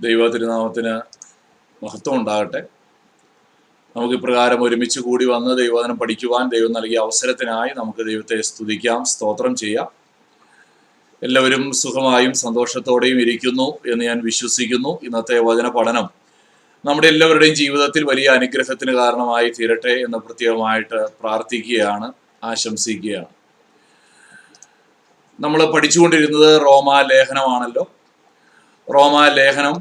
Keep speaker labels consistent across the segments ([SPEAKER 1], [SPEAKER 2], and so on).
[SPEAKER 1] ദൈവ തിരുനാമത്തിന് മഹത്വം ഉണ്ടാകട്ടെ. നമുക്ക് ഇപ്രകാരം ഒരുമിച്ച് കൂടി വന്ന് ദൈവവചനം പഠിക്കുവാൻ ദൈവം നൽകിയ അവസരത്തിനായി നമുക്ക് ദൈവത്തെ സ്തുതിക്കാം സ്തോത്രം ചെയ്യാം. എല്ലാവരും സുഖമായും സന്തോഷത്തോടെയും ഇരിക്കുന്നു എന്ന് ഞാൻ വിശ്വസിക്കുന്നു. ഇന്നത്തെ വചന പഠനം നമ്മുടെ എല്ലാവരുടെയും ജീവിതത്തിൽ വലിയ അനുഗ്രഹത്തിന് കാരണമായി തീരട്ടെ എന്ന് പ്രത്യേകമായിട്ട് പ്രാർത്ഥിക്കുകയാണ് ആശംസിക്കുകയാണ്. നമ്മൾ പഠിച്ചുകൊണ്ടിരുന്നത് റോമാ ലേഖനമാണല്ലോ. റോമാ ലേഖനം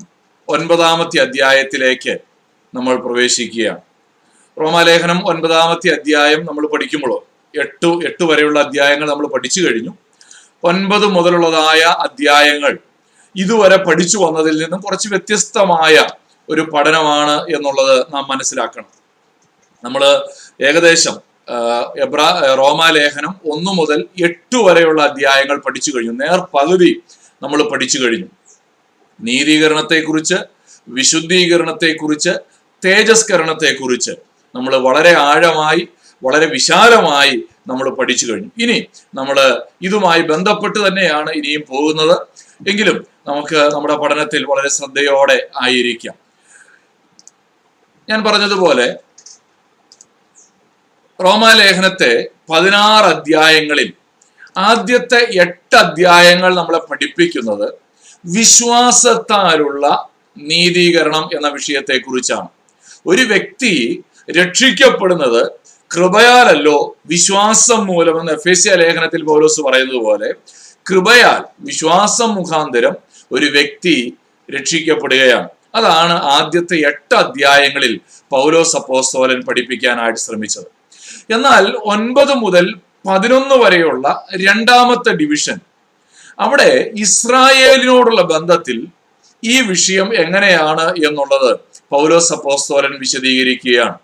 [SPEAKER 1] ഒൻപതാമത്തെ അധ്യായത്തിലേക്ക് നമ്മൾ പ്രവേശിക്കുകയാണ്. റോമാലേഖനം ഒൻപതാമത്തെ അധ്യായം നമ്മൾ പഠിക്കുമ്പോൾ എട്ട് എട്ട് വരെയുള്ള അധ്യായങ്ങൾ നമ്മൾ പഠിച്ചു കഴിഞ്ഞു. ഒൻപത് മുതലുള്ളതായ അധ്യായങ്ങൾ ഇതുവരെ പഠിച്ചു വന്നതിൽ നിന്നും കുറച്ച് വ്യത്യസ്തമായ ഒരു പഠനമാണ് എന്നുള്ളത് നാം മനസ്സിലാക്കണം. നമ്മൾ ഏകദേശം എബ്രാ റോമാലേഖനം ഒന്നു മുതൽ എട്ട് വരെയുള്ള അധ്യായങ്ങൾ പഠിച്ചു കഴിഞ്ഞു. നേർ പകുതി നമ്മൾ പഠിച്ചു കഴിഞ്ഞു. നീതീകരണത്തെക്കുറിച്ച് വിശുദ്ധീകരണത്തെക്കുറിച്ച് തേജസ്കരണത്തെക്കുറിച്ച് നമ്മൾ വളരെ ആഴമായി വളരെ വിശാലമായി നമ്മൾ പഠിച്ചു കഴിഞ്ഞു. ഇനി നമ്മൾ ഇതുമായി ബന്ധപ്പെട്ട് തന്നെയാണ് ഇനിയും പോകുന്നത്. എങ്കിലും നമുക്ക് നമ്മുടെ പഠനത്തിൽ വളരെ ശ്രദ്ധയോടെ ആയിരിക്കാം. ഞാൻ പറഞ്ഞതുപോലെ റോമാലേഖനത്തെ പതിനാറ് അധ്യായങ്ങളിൽ ആദ്യത്തെ എട്ട് അധ്യായങ്ങൾ നമ്മളെ പഠിപ്പിക്കുന്നത് വിശ്വാസത്താലുള്ള നീതീകരണം എന്ന വിഷയത്തെക്കുറിച്ചാണ്. ഒരു വ്യക്തി രക്ഷിക്കപ്പെടുന്നത് കൃപയാലല്ലോ വിശ്വാസം മൂലമെന്ന് എഫ് എസ് ലേഖനത്തിൽ പൗലോസ് പറയുന്നത് പോലെ കൃപയാൽ വിശ്വാസം മുഖാന്തരം ഒരു വ്യക്തി രക്ഷിക്കപ്പെടുകയാണ്. അതാണ് ആദ്യത്തെ എട്ട് അധ്യായങ്ങളിൽ പൗലോസ് അപ്പോസ്തോലൻ പഠിപ്പിക്കാനായിട്ട് ശ്രമിച്ചത്. എന്നാൽ ഒൻപത് മുതൽ പതിനൊന്ന് വരെയുള്ള രണ്ടാമത്തെ ഡിവിഷൻ അവിടെ ഇസ്രായേലിനോടുള്ള ബന്ധത്തിൽ ഈ വിഷയം എങ്ങനെയാണ് എന്നുള്ളത് പൗലോസ് അപ്പോസ്തോലൻ വിശദീകരിക്കുകയാണ്.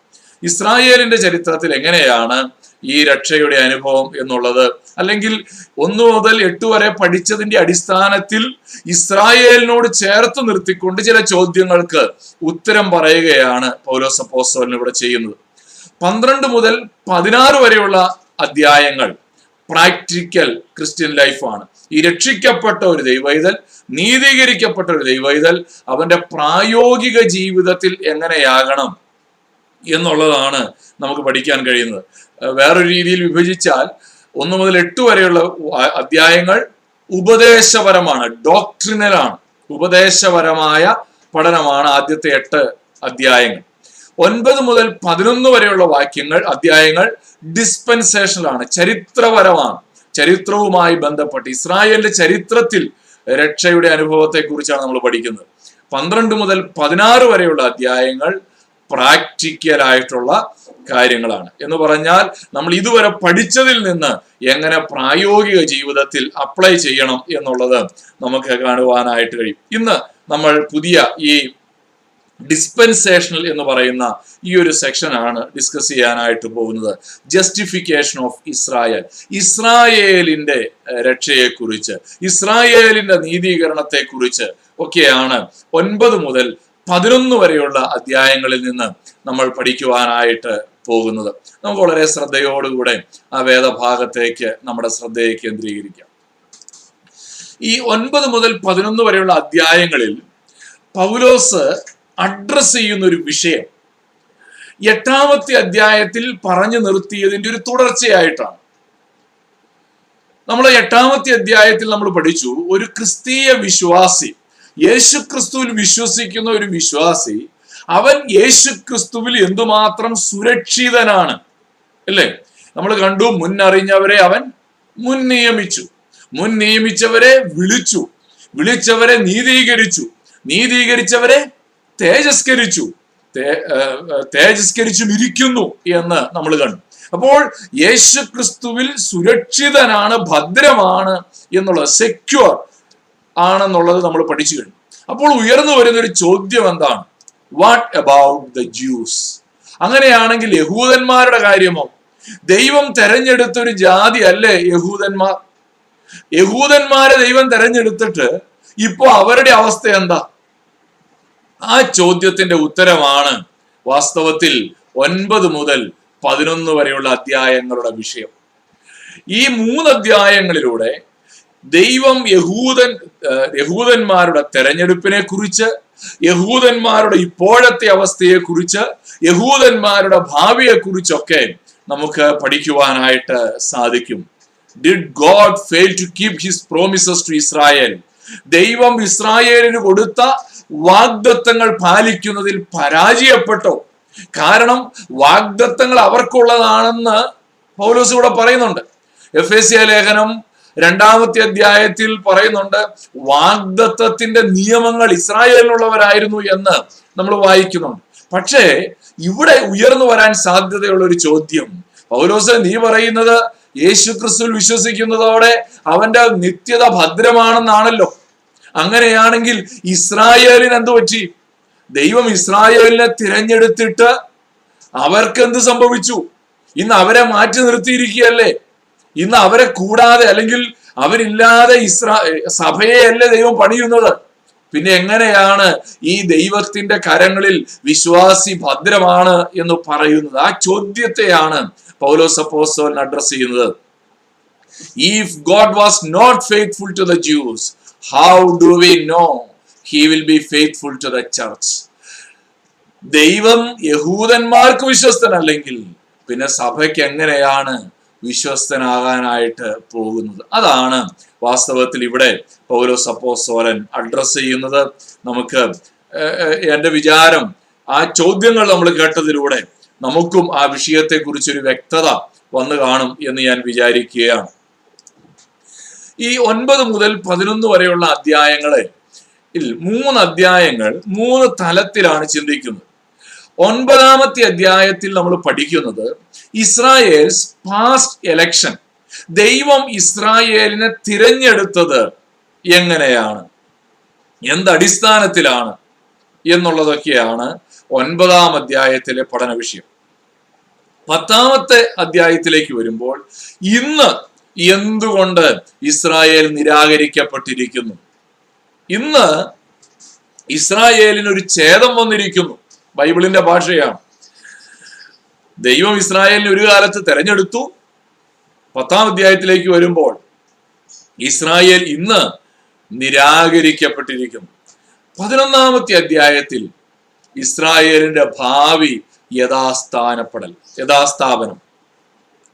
[SPEAKER 1] ഇസ്രായേലിന്റെ ചരിത്രത്തിൽ എങ്ങനെയാണ് ഈ രക്ഷയുടെ അനുഭവം എന്നുള്ളത്? അല്ലെങ്കിൽ ഒന്നു മുതൽ എട്ട് വരെ പഠിച്ചതിന്റെ അടിസ്ഥാനത്തിൽ ഇസ്രായേലിനോട് ചേർത്ത് നിർത്തിക്കൊണ്ട് ചില ചോദ്യങ്ങൾക്ക് ഉത്തരം പറയുകയാണ് പൗലോസ് അപ്പോസ്തോലൻ ഇവിടെ ചെയ്യുന്നത്. പന്ത്രണ്ട് മുതൽ പതിനാറ് വരെയുള്ള അധ്യായങ്ങൾ പ്രാക്ടിക്കൽ ക്രിസ്ത്യൻ ലൈഫാണ്. ഈ രക്ഷിക്കപ്പെട്ട ഒരു ദൈവൈതൽ നീതീകരിക്കപ്പെട്ട ഒരു ദൈവൈതൽ അവന്റെ പ്രായോഗിക ജീവിതത്തിൽ എങ്ങനെയാകണം എന്നുള്ളതാണ് നമുക്ക് പഠിക്കാൻ കഴിയുന്നത്. വേറൊരു രീതിയിൽ വിഭജിച്ചാൽ ഒന്ന് മുതൽ എട്ട് വരെയുള്ള അധ്യായങ്ങൾ ഉപദേശപരമാണ് ഡോക്ട്രിനലാണ്. ഉപദേശപരമായ പഠനമാണ് ആദ്യത്തെ എട്ട് അധ്യായങ്ങൾ. ഒൻപത് മുതൽ പതിനൊന്ന് വരെയുള്ള വാക്യങ്ങൾ അധ്യായങ്ങൾ ഡിസ്പെൻസേഷനിലാണ് ചരിത്രപരമാണ്. ചരിത്രവുമായി ബന്ധപ്പെട്ട് ഇസ്രായേലിന്റെ ചരിത്രത്തിൽ രക്ഷയുടെ അനുഭവത്തെ കുറിച്ചാണ് നമ്മൾ പഠിക്കുന്നത്. പന്ത്രണ്ട് മുതൽ പതിനാറ് വരെയുള്ള അധ്യായങ്ങൾ പ്രാക്ടിക്കൽ ആയിട്ടുള്ള കാര്യങ്ങളാണ്. എന്ന് പറഞ്ഞാൽ നമ്മൾ ഇതുവരെ പഠിച്ചതിൽ നിന്ന് എങ്ങനെ പ്രായോഗിക ജീവിതത്തിൽ അപ്ലൈ ചെയ്യണം എന്നുള്ളത് നമുക്ക് കാണുവാനായിട്ട് കഴിയും. ഇന്ന് നമ്മൾ പുതിയ ഈ ഡിസ്പെൻസേഷണൽ എന്ന് പറയുന്ന ഈ ഒരു സെക്ഷനാണ് ഡിസ്കസ് ചെയ്യാനായിട്ട് പോകുന്നത്. ജസ്റ്റിഫിക്കേഷൻ ഓഫ് ഇസ്രായേൽ ഇസ്രായേലിന്റെ രക്ഷയെക്കുറിച്ച് ഇസ്രായേലിന്റെ നീതീകരണത്തെ കുറിച്ച് ഒക്കെയാണ് ഒൻപത് മുതൽ പതിനൊന്ന് വരെയുള്ള അധ്യായങ്ങളിൽ നിന്ന് നമ്മൾ പഠിക്കുവാനായിട്ട് പോകുന്നത്. നമുക്ക് വളരെ ശ്രദ്ധയോടുകൂടെ ആ വേദഭാഗത്തേക്ക് നമ്മുടെ ശ്രദ്ധയെ കേന്ദ്രീകരിക്കാം. ഈ ഒൻപത് മുതൽ പതിനൊന്ന് വരെയുള്ള അധ്യായങ്ങളിൽ പൗലോസ് അഡ്രസ് ചെയ്യുന്ന ഒരു വിഷയം. എട്ടാമത്തെ അധ്യായത്തിൽ പറഞ്ഞു നിർത്തിയതിന്റെ ഒരു തുടർച്ചയായിട്ടാണ്. നമ്മൾ എട്ടാമത്തെ അധ്യായത്തിൽ നമ്മൾ പഠിച്ചു ഒരു ക്രിസ്തീയ വിശ്വാസി യേശു ക്രിസ്തുവിൽ വിശ്വസിക്കുന്ന ഒരു വിശ്വാസി അവൻ യേശു ക്രിസ്തുവിൽ എന്തുമാത്രം സുരക്ഷിതനാണ് അല്ലേ? നമ്മൾ കണ്ടു മുന്നറിഞ്ഞവരെ അവൻ മുൻ നിയമിച്ചു. മുൻ നിയമിച്ചവരെ വിളിച്ചു. വിളിച്ചവരെ നീതീകരിച്ചു. നീതീകരിച്ചവരെ തേജസ്കരിച്ചു. തേജസ്കരിച്ചും ഇരിക്കുന്നു എന്ന് നമ്മൾ കണ്ടു. അപ്പോൾ യേശു ക്രിസ്തുവിൽ സുരക്ഷിതനാണ് ഭദ്രമാണ് എന്നുള്ളത് സെക്യൂർ ആണെന്നുള്ളത് നമ്മൾ പഠിച്ചു കഴിഞ്ഞു. അപ്പോൾ ഉയർന്നു വരുന്ന ഒരു ചോദ്യം എന്താണ്? വാട്ട് അബൌട്ട് ദ ജ്യൂസ് അങ്ങനെയാണെങ്കിൽ യഹൂദന്മാരുടെ കാര്യമോ? ദൈവം തെരഞ്ഞെടുത്ത ഒരു ജാതി അല്ലേ യഹൂദന്മാർ? യഹൂദന്മാരെ ദൈവം തെരഞ്ഞെടുത്തിട്ട് ഇപ്പോ അവരുടെ അവസ്ഥ എന്താ? ആ ചോദ്യത്തിന്റെ ഉത്തരമാണ് വാസ്തവത്തിൽ ഒൻപത് മുതൽ പതിനൊന്ന് വരെയുള്ള അധ്യായങ്ങളുടെ വിഷയം. ഈ മൂന്ന് അധ്യായങ്ങളിലൂടെ ദൈവം യഹൂദൻ യഹൂദന്മാരുടെ തെരഞ്ഞെടുപ്പിനെ കുറിച്ച് യഹൂദന്മാരുടെ ഇപ്പോഴത്തെ അവസ്ഥയെ കുറിച്ച് യഹൂദന്മാരുടെ ഭാവിയെ കുറിച്ചൊക്കെ നമുക്ക് പഠിക്കുവാനായിട്ട് സാധിക്കും. Did God fail to keep his promises to Israel ദൈവം ഇസ്രായേലിന് കൊടുത്ത വാഗ്ദത്തങ്ങൾ പാലിക്കുന്നതിൽ പരാജയപ്പെട്ടോ. കാരണം വാഗ്ദത്തങ്ങൾ അവർക്കുള്ളതാണെന്ന് പൗലോസ് ഇവിടെ പറയുന്നുണ്ട്. എഫ് എസ് സി ലേഖനം രണ്ടാമത്തെ അധ്യായത്തിൽ പറയുന്നുണ്ട് വാഗ്ദത്തത്തിന്റെ നിയമങ്ങൾ ഇസ്രായേലിനുള്ളവരായിരുന്നു എന്ന് നമ്മൾ വായിക്കുന്നുണ്ട്. പക്ഷേ ഇവിടെ ഉയർന്നു വരാൻ സാധ്യതയുള്ള ഒരു ചോദ്യം. പൗലോസ് നീ പറയുന്നത് യേശു ക്രിസ്തു വിശ്വസിക്കുന്നതോടെ അവന്റെ നിത്യത ഭദ്രമാണെന്നാണല്ലോ. അങ്ങനെയാണെങ്കിൽ ഇസ്രായേലിന് എന്ത് പറ്റി? ദൈവം ഇസ്രായേലിനെ തിരഞ്ഞെടുത്തിട്ട് അവർക്ക് എന്ത് സംഭവിച്ചു? ഇന്ന് അവരെ മാറ്റി നിർത്തിയിരിക്കുകയല്ലേ? ഇന്ന് അവരെ കൂടാതെ അല്ലെങ്കിൽ അവരില്ലാതെ ഇസ്രാ സഭയെയല്ലേ ദൈവം പണിയുന്നത്? പിന്നെ എങ്ങനെയാണ് ഈ ദൈവത്തിന്റെ കരങ്ങളിൽ വിശ്വാസി ഭദ്രമാണ് എന്ന് പറയുന്നത്? ആ ചോദ്യത്തെയാണ് പൗലോസ് അപ്പോസ്തലൻ അഡ്രസ് ചെയ്യുന്നത്. If God was not faithful to the Jews how do we know he will be faithful to the church ദൈവം യഹൂദന്മാർക്ക് വിശ്വസ്തനല്ലെങ്കിൽ പിന്നെ സഭയ്ക്ക് എങ്ങനെയാണ് വിശ്വസ്തനാകാനായിട്ട് പോകുന്നത്? അതാണ് വാസ്തവത്തിൽ ഇവിടെ പൗലോസ് അപ്പോസ്തലൻ അഡ്രസ് ചെയ്യുന്നത്. നമുക്ക് എന്റെ വിചാരം ആ ചോദ്യങ്ങൾ നമ്മൾ കേട്ടതിലൂടെ നമുക്കും ആ വിഷയത്തെ കുറിച്ചൊരു വ്യക്തത വന്നു കാണും എന്ന് ഞാൻ വിചാരിക്കുകയാണ്. ഈ ഒൻപത് മുതൽ പതിനൊന്ന് വരെയുള്ള അധ്യായങ്ങളെ മൂന്ന് അധ്യായങ്ങൾ മൂന്ന് തലത്തിലാണ് ചിന്തിക്കുന്നത്. ഒൻപതാമത്തെ അധ്യായത്തിൽ നമ്മൾ പഠിക്കുന്നത് ഇസ്രായേൽസ് പാസ്റ്റ് എലക്ഷൻ ദൈവം ഇസ്രായേലിനെ തിരഞ്ഞെടുത്തത് എങ്ങനെയാണ്? എന്തടിസ്ഥാനത്തിലാണ് എന്നുള്ളതൊക്കെയാണ് ഒൻപതാം അധ്യായത്തിലെ പഠന വിഷയം പത്താമത്തെ അധ്യായത്തിലേക്ക് വരുമ്പോൾ ഇന്ന് എന്തുകൊണ്ട് ഇസ്രായേൽ നിരാകരിക്കപ്പെട്ടിരിക്കുന്നു? ഇന്ന് ഇസ്രായേലിന് ഒരു ഛേദം വന്നിരിക്കുന്നു. ബൈബിളിന്റെ ഭാഷയാണ്. ദൈവം ഇസ്രായേലിന് ഒരു കാലത്ത് തെരഞ്ഞെടുത്തു. പത്താം അധ്യായത്തിലേക്ക് വരുമ്പോൾ ഇസ്രായേൽ ഇന്ന് നിരാകരിക്കപ്പെട്ടിരിക്കുന്നു. പതിനൊന്നാമത്തെ അധ്യായത്തിൽ ഇസ്രായേലിന്റെ ഭാവി യഥാസ്ഥാനപ്പെടൽ യഥാസ്ഥാപനം.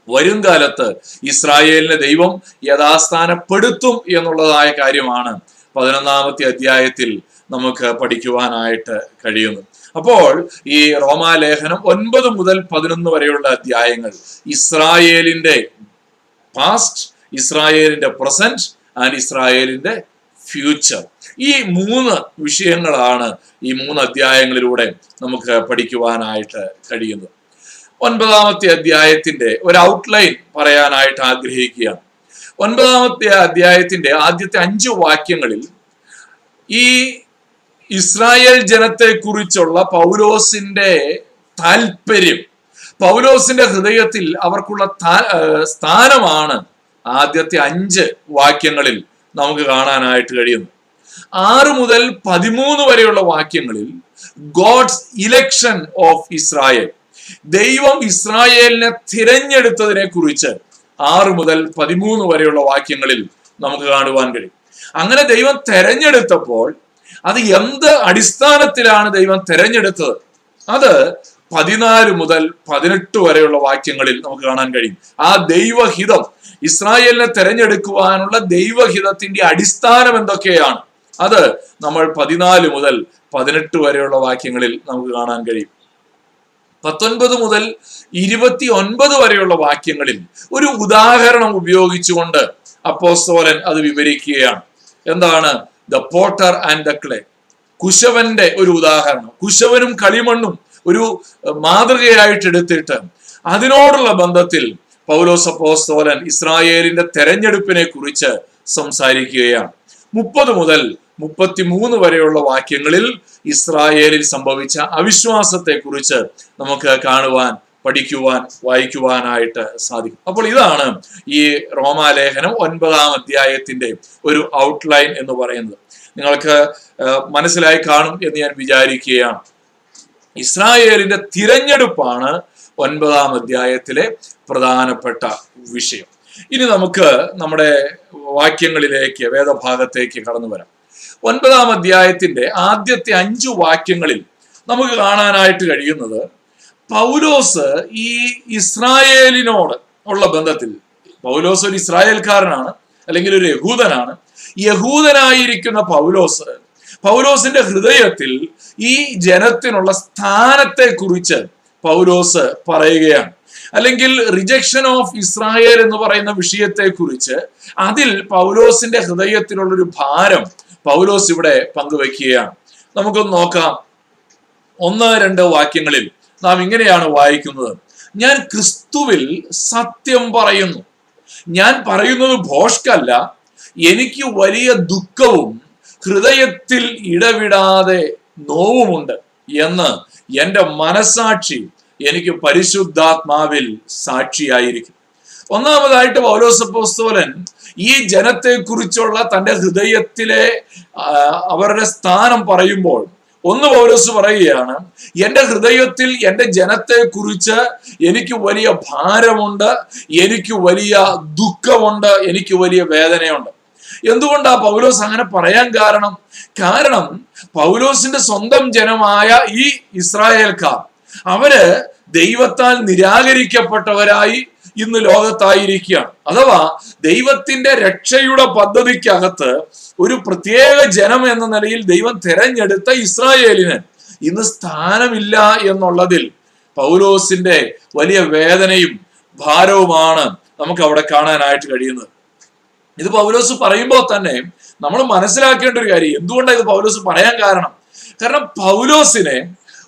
[SPEAKER 1] വരും കാലത്ത് ഇസ്രായേലിനെ ദൈവം യഥാസ്ഥാനപ്പെടുത്തും എന്നുള്ളതായ കാര്യമാണ് പതിനൊന്നാമത്തെ അധ്യായത്തിൽ നമുക്ക് പഠിക്കുവാനായിട്ട് കഴിയുന്നു അപ്പോൾ ഈ റോമാലേഖനം ഒൻപത് മുതൽ പതിനൊന്ന് വരെയുള്ള അധ്യായങ്ങൾ ഇസ്രായേലിന്റെ പാസ്റ്റ് ഇസ്രായേലിന്റെ പ്രസന്റ് ആൻഡ് ഇസ്രായേലിന്റെ ഫ്യൂച്ചർ ഈ മൂന്ന് വിഷയങ്ങളാണ് ഈ മൂന്ന് അധ്യായങ്ങളിലൂടെ നമുക്ക് പഠിക്കുവാനായിട്ട് കഴിയുന്നത്. ഒൻപതാമത്തെ അധ്യായത്തിന്റെ ഒരു ഔട്ട്ലൈൻ പറയാനായിട്ട് ആഗ്രഹിക്കുകയാണ്. ഒൻപതാമത്തെ അധ്യായത്തിന്റെ ആദ്യത്തെ അഞ്ച് വാക്യങ്ങളിൽ ഈ ഇസ്രായേൽ ജനത്തെ കുറിച്ചുള്ള പൗലോസിന്റെ താല്പര്യം പൗലോസിന്റെ ഹൃദയത്തിൽ അവർക്കുള്ള സ്ഥാനമാണ് ആദ്യത്തെ അഞ്ച് വാക്യങ്ങളിൽ നമുക്ക് കാണാനായിട്ട് കഴിയുന്നു ആറ് മുതൽ പതിമൂന്ന് വരെയുള്ള വാക്യങ്ങളിൽ ഗോഡ്സ് ഇലക്ഷൻ ഓഫ് ഇസ്രായേൽ. ദൈവം ഇസ്രായേലിനെ തിരഞ്ഞെടുത്തതിനെ കുറിച്ച് ആറ് മുതൽ പതിമൂന്ന് വരെയുള്ള വാക്യങ്ങളിൽ നമുക്ക് കാണുവാൻ കഴിയും. അങ്ങനെ ദൈവം തെരഞ്ഞെടുത്തപ്പോൾ അത് എന്ത് അടിസ്ഥാനത്തിലാണ് ദൈവം തെരഞ്ഞെടുത്തത്? അത് പതിനാല് മുതൽ പതിനെട്ട് വരെയുള്ള വാക്യങ്ങളിൽ നമുക്ക് കാണാൻ കഴിയും. ആ ദൈവഹിതം ഇസ്രായേലിനെ തെരഞ്ഞെടുക്കുവാനുള്ള ദൈവഹിതത്തിന്റെ അടിസ്ഥാനം എന്തൊക്കെയാണ്? അത് നമ്മൾ പതിനാല് മുതൽ പതിനെട്ട് വരെയുള്ള വാക്യങ്ങളിൽ നമുക്ക് കാണാൻ കഴിയും. പത്തൊൻപത് മുതൽ ഇരുപത്തി ഒൻപത് വരെയുള്ള വാക്യങ്ങളിൽ ഒരു ഉദാഹരണം ഉപയോഗിച്ചുകൊണ്ട് അപ്പോസ്തോലൻ അത് വിവരിക്കുകയാണ്. എന്താണ്? The potter and the clay കുശവന്റെ ഒരു ഉദാഹരണം. കുശവനും കളിമണ്ണും ഒരു മാതൃകയായിട്ട് എടുത്തിട്ട് അതിനോടുള്ള ബന്ധത്തിൽ പൗലോസ് അപ്പോസ്തോലൻ ഇസ്രായേലിന്റെ തെരഞ്ഞെടുപ്പിനെ കുറിച്ച് സംസാരിക്കുകയാണ്. മുപ്പത് മുതൽ മുപ്പത്തിമൂന്ന് വരെയുള്ള വാക്യങ്ങളിൽ ഇസ്രായേലിൽ സംഭവിച്ച അവിശ്വാസത്തെ കുറിച്ച് നമുക്ക് കാണുവാൻ പഠിക്കുവാൻ വായിക്കുവാനായിട്ട് സാധിക്കും. അപ്പോൾ ഇതാണ് ഈ റോമാലേഖനം ഒൻപതാം അധ്യായത്തിന്റെ ഒരു ഔട്ട്ലൈൻ എന്ന് പറയുന്നത്. നിങ്ങൾക്ക് മനസ്സിലായി കാണും എന്ന് ഞാൻ വിചാരിക്കുകയാണ്. ഇസ്രായേലിന്റെ തിരഞ്ഞെടുപ്പാണ് ഒൻപതാം അധ്യായത്തിലെ പ്രധാനപ്പെട്ട വിഷയം. ഇനി നമുക്ക് നമ്മുടെ വാക്യങ്ങളിലേക്ക് വേദഭാഗത്തേക്ക് കടന്നു വരാം. ഒൻപതാം അധ്യായത്തിന്റെ ആദ്യത്തെ അഞ്ചു വാക്യങ്ങളിൽ നമുക്ക് കാണാനായിട്ട് കഴിയുന്നത് പൗലോസ് ഈ ഇസ്രായേലിനോട് ഉള്ള ബന്ധത്തിൽ പൗലോസ് ഒരു ഇസ്രായേൽക്കാരനാണ് അല്ലെങ്കിൽ ഒരു യഹൂദനാണ്. യഹൂദനായിരിക്കുന്ന പൗലോസ് പൗലോസിന്റെ ഹൃദയത്തിൽ ഈ ജനത്തിനുള്ള സ്ഥാനത്തെ കുറിച്ച് പൗലോസ് പറയുകയാണ്. അല്ലെങ്കിൽ റിജക്ഷൻ ഓഫ് ഇസ്രായേൽ എന്ന് പറയുന്ന വിഷയത്തെ കുറിച്ച് അതിൽ പൗലോസിന്റെ ഹൃദയത്തിലുള്ള ഒരു ഭാരം പൗലോസ് ഇവിടെ പങ്കുവെക്കുകയാണ് നമുക്കൊന്ന് നോക്കാം. ഒന്ന് രണ്ട് വാക്യങ്ങളിൽ നാം ഇങ്ങനെയാണ് വായിക്കുന്നത്. ഞാൻ ക്രിസ്തുവിൽ സത്യം പറയുന്നു. ഞാൻ പറയുന്നത് ഭോഷ്കല്ല. എനിക്ക് വലിയ ദുഃഖവും ഹൃദയത്തിൽ ഇടവിടാതെ നോവുമുണ്ട് എന്ന് എന്റെ മനസാക്ഷി എനിക്ക് പരിശുദ്ധാത്മാവിൽ സാക്ഷിയായിരിക്കും. ഒന്നാമതായിട്ട് പൗലോസപ്പോസ്തോലൻ ഈ ജനത്തെക്കുറിച്ചുള്ള തന്റെ ഹൃദയത്തിലെ അവരുടെ സ്ഥാനം പറയുമ്പോൾ ഒന്ന് പൗലോസ് പറയുകയാണ് എന്റെ ഹൃദയത്തിൽ എന്റെ ജനത്തെക്കുറിച്ച് എനിക്ക് വലിയ ഭാരമുണ്ട് എനിക്ക് വലിയ ദുഃഖമുണ്ട് എനിക്ക് വലിയ വേദനയുണ്ട്. എന്തുകൊണ്ടാ പൗലോസ് അങ്ങനെ പറയാൻ കാരണം? കാരണം പൗലോസിന്റെ സ്വന്തം ജനമായ ഈ ഇസ്രായേൽക്കാർ അവർ ദൈവത്താൽ നിരാകരിക്കപ്പെട്ടവരായി ഇന്ന് ലോകത്തായിരിക്കുകയാണ്. അഥവാ ദൈവത്തിന്റെ രക്ഷയുടെ പദ്ധതിക്കകത്ത് ഒരു പ്രത്യേക ജനം എന്ന നിലയിൽ ദൈവം തെരഞ്ഞെടുത്ത ഇസ്രായേലിന് ഇന്ന് സ്ഥാനമില്ല എന്നുള്ളതിൽ പൗലോസിന്റെ വലിയ വേദനയും ഭാരവുമാണ് നമുക്ക് അവിടെ കാണാനായിട്ട് കഴിയുന്നത്. ഇത് പൗലോസ് പറയുമ്പോൾ തന്നെ നമ്മൾ മനസ്സിലാക്കേണ്ട ഒരു കാര്യം എന്തുകൊണ്ടാണ് ഇത് പൗലോസ് പറയാൻ കാരണം? കാരണം പൗലോസിനെ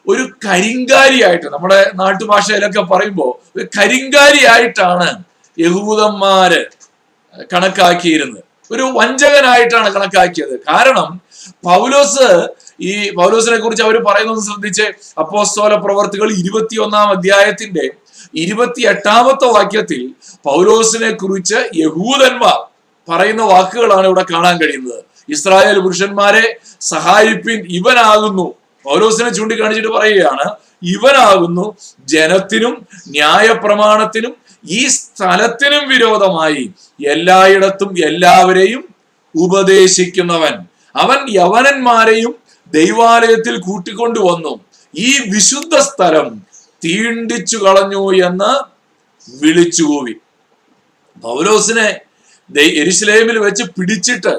[SPEAKER 1] ഒരു കരിങ്കാരിയായിട്ട് നമ്മുടെ നാട്ടുഭാഷയിലൊക്കെ പറയുമ്പോൾ ഒരു കരിങ്കാരിയായിട്ടാണ് യഹൂദന്മാര് കണക്കാക്കിയിരുന്നത്. ഒരു വഞ്ചകനായിട്ടാണ് കണക്കാക്കിയത്. കാരണം പൗലോസ് ഈ പൗലോസിനെ കുറിച്ച് അവർ പറയുന്നത് ശ്രദ്ധിച്ച് അപ്പോസ്തോല പ്രവർത്തികൾ ഇരുപത്തിയൊന്നാം അധ്യായത്തിന്റെ ഇരുപത്തി എട്ടാമത്തെ വാക്യത്തിൽ പൗലോസിനെ കുറിച്ച് യഹൂദന്മാർ പറയുന്ന വാക്കുകളാണ് ഇവിടെ കാണാൻ കഴിയുന്നത്. ഇസ്രായേൽ പുരുഷന്മാരെ സഹായിപ്പിൻ ഇവനാകുന്നു. പൗലോസിനെ ചൂണ്ടിക്കാണിച്ചിട്ട് പറയുകയാണ് ഇവനാകുന്നു ജനത്തിനും ന്യായപ്രമാണത്തിനും ഈ സ്ഥലത്തിനും വിരോധമായി എല്ലായിടത്തും എല്ലാവരെയും ഉപദേശിക്കുന്നവൻ. അവൻ യവനന്മാരെയും ദൈവാലയത്തിൽ കൂട്ടിക്കൊണ്ടുവന്നു ഈ വിശുദ്ധ സ്ഥലം തീണ്ടിച്ചു കളഞ്ഞു എന്ന് വിളിച്ചുകൂവി പൗലോസിനെ എരിശിലേമിൽ വെച്ച് പിടിച്ചിട്ട്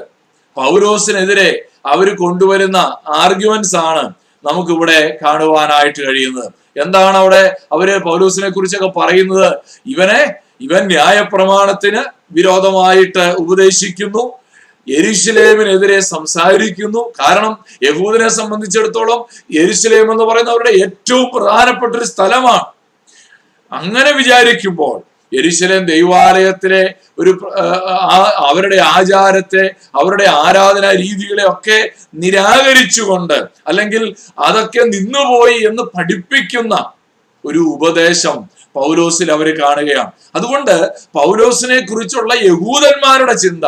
[SPEAKER 1] പൗലോസിനെതിരെ അവർ കൊണ്ടുവരുന്ന ആർഗ്യുമെന്റ്സ് ആണ് നമുക്കിവിടെ കാണുവാനായിട്ട് കഴിയുന്നത്. എന്താണ് അവിടെ അവർ പൗലൂസിനെ കുറിച്ചൊക്കെ പറയുന്നത്? ഇവനെ ഇവൻ ന്യായപ്രമാണത്തിന് വിരോധമായിട്ട് ഉപദേശിക്കുന്നു. എരിശിലേമിനെതിരെ സംസാരിക്കുന്നു. കാരണം യഹൂദിനെ സംബന്ധിച്ചിടത്തോളം എരിശിലേം എന്ന് പറയുന്ന അവരുടെ ഏറ്റവും പ്രധാനപ്പെട്ട ഒരു സ്ഥലമാണ്. അങ്ങനെ വിചാരിക്കുമ്പോൾ യെരുശലേം ദൈവാലയത്തിലെ ഒരു അവരുടെ ആചാരത്തെ അവരുടെ ആരാധനാ രീതികളെ ഒക്കെ നിരാകരിച്ചുകൊണ്ട് അല്ലെങ്കിൽ അതൊക്കെ നിന്നുപോയി എന്ന് പഠിപ്പിക്കുന്ന ഒരു ഉപദേശം പൗലോസിൽ അവർ കാണുകയാണ്. അതുകൊണ്ട് പൗലോസിനെ കുറിച്ചുള്ള യഹൂദന്മാരുടെ ചിന്ത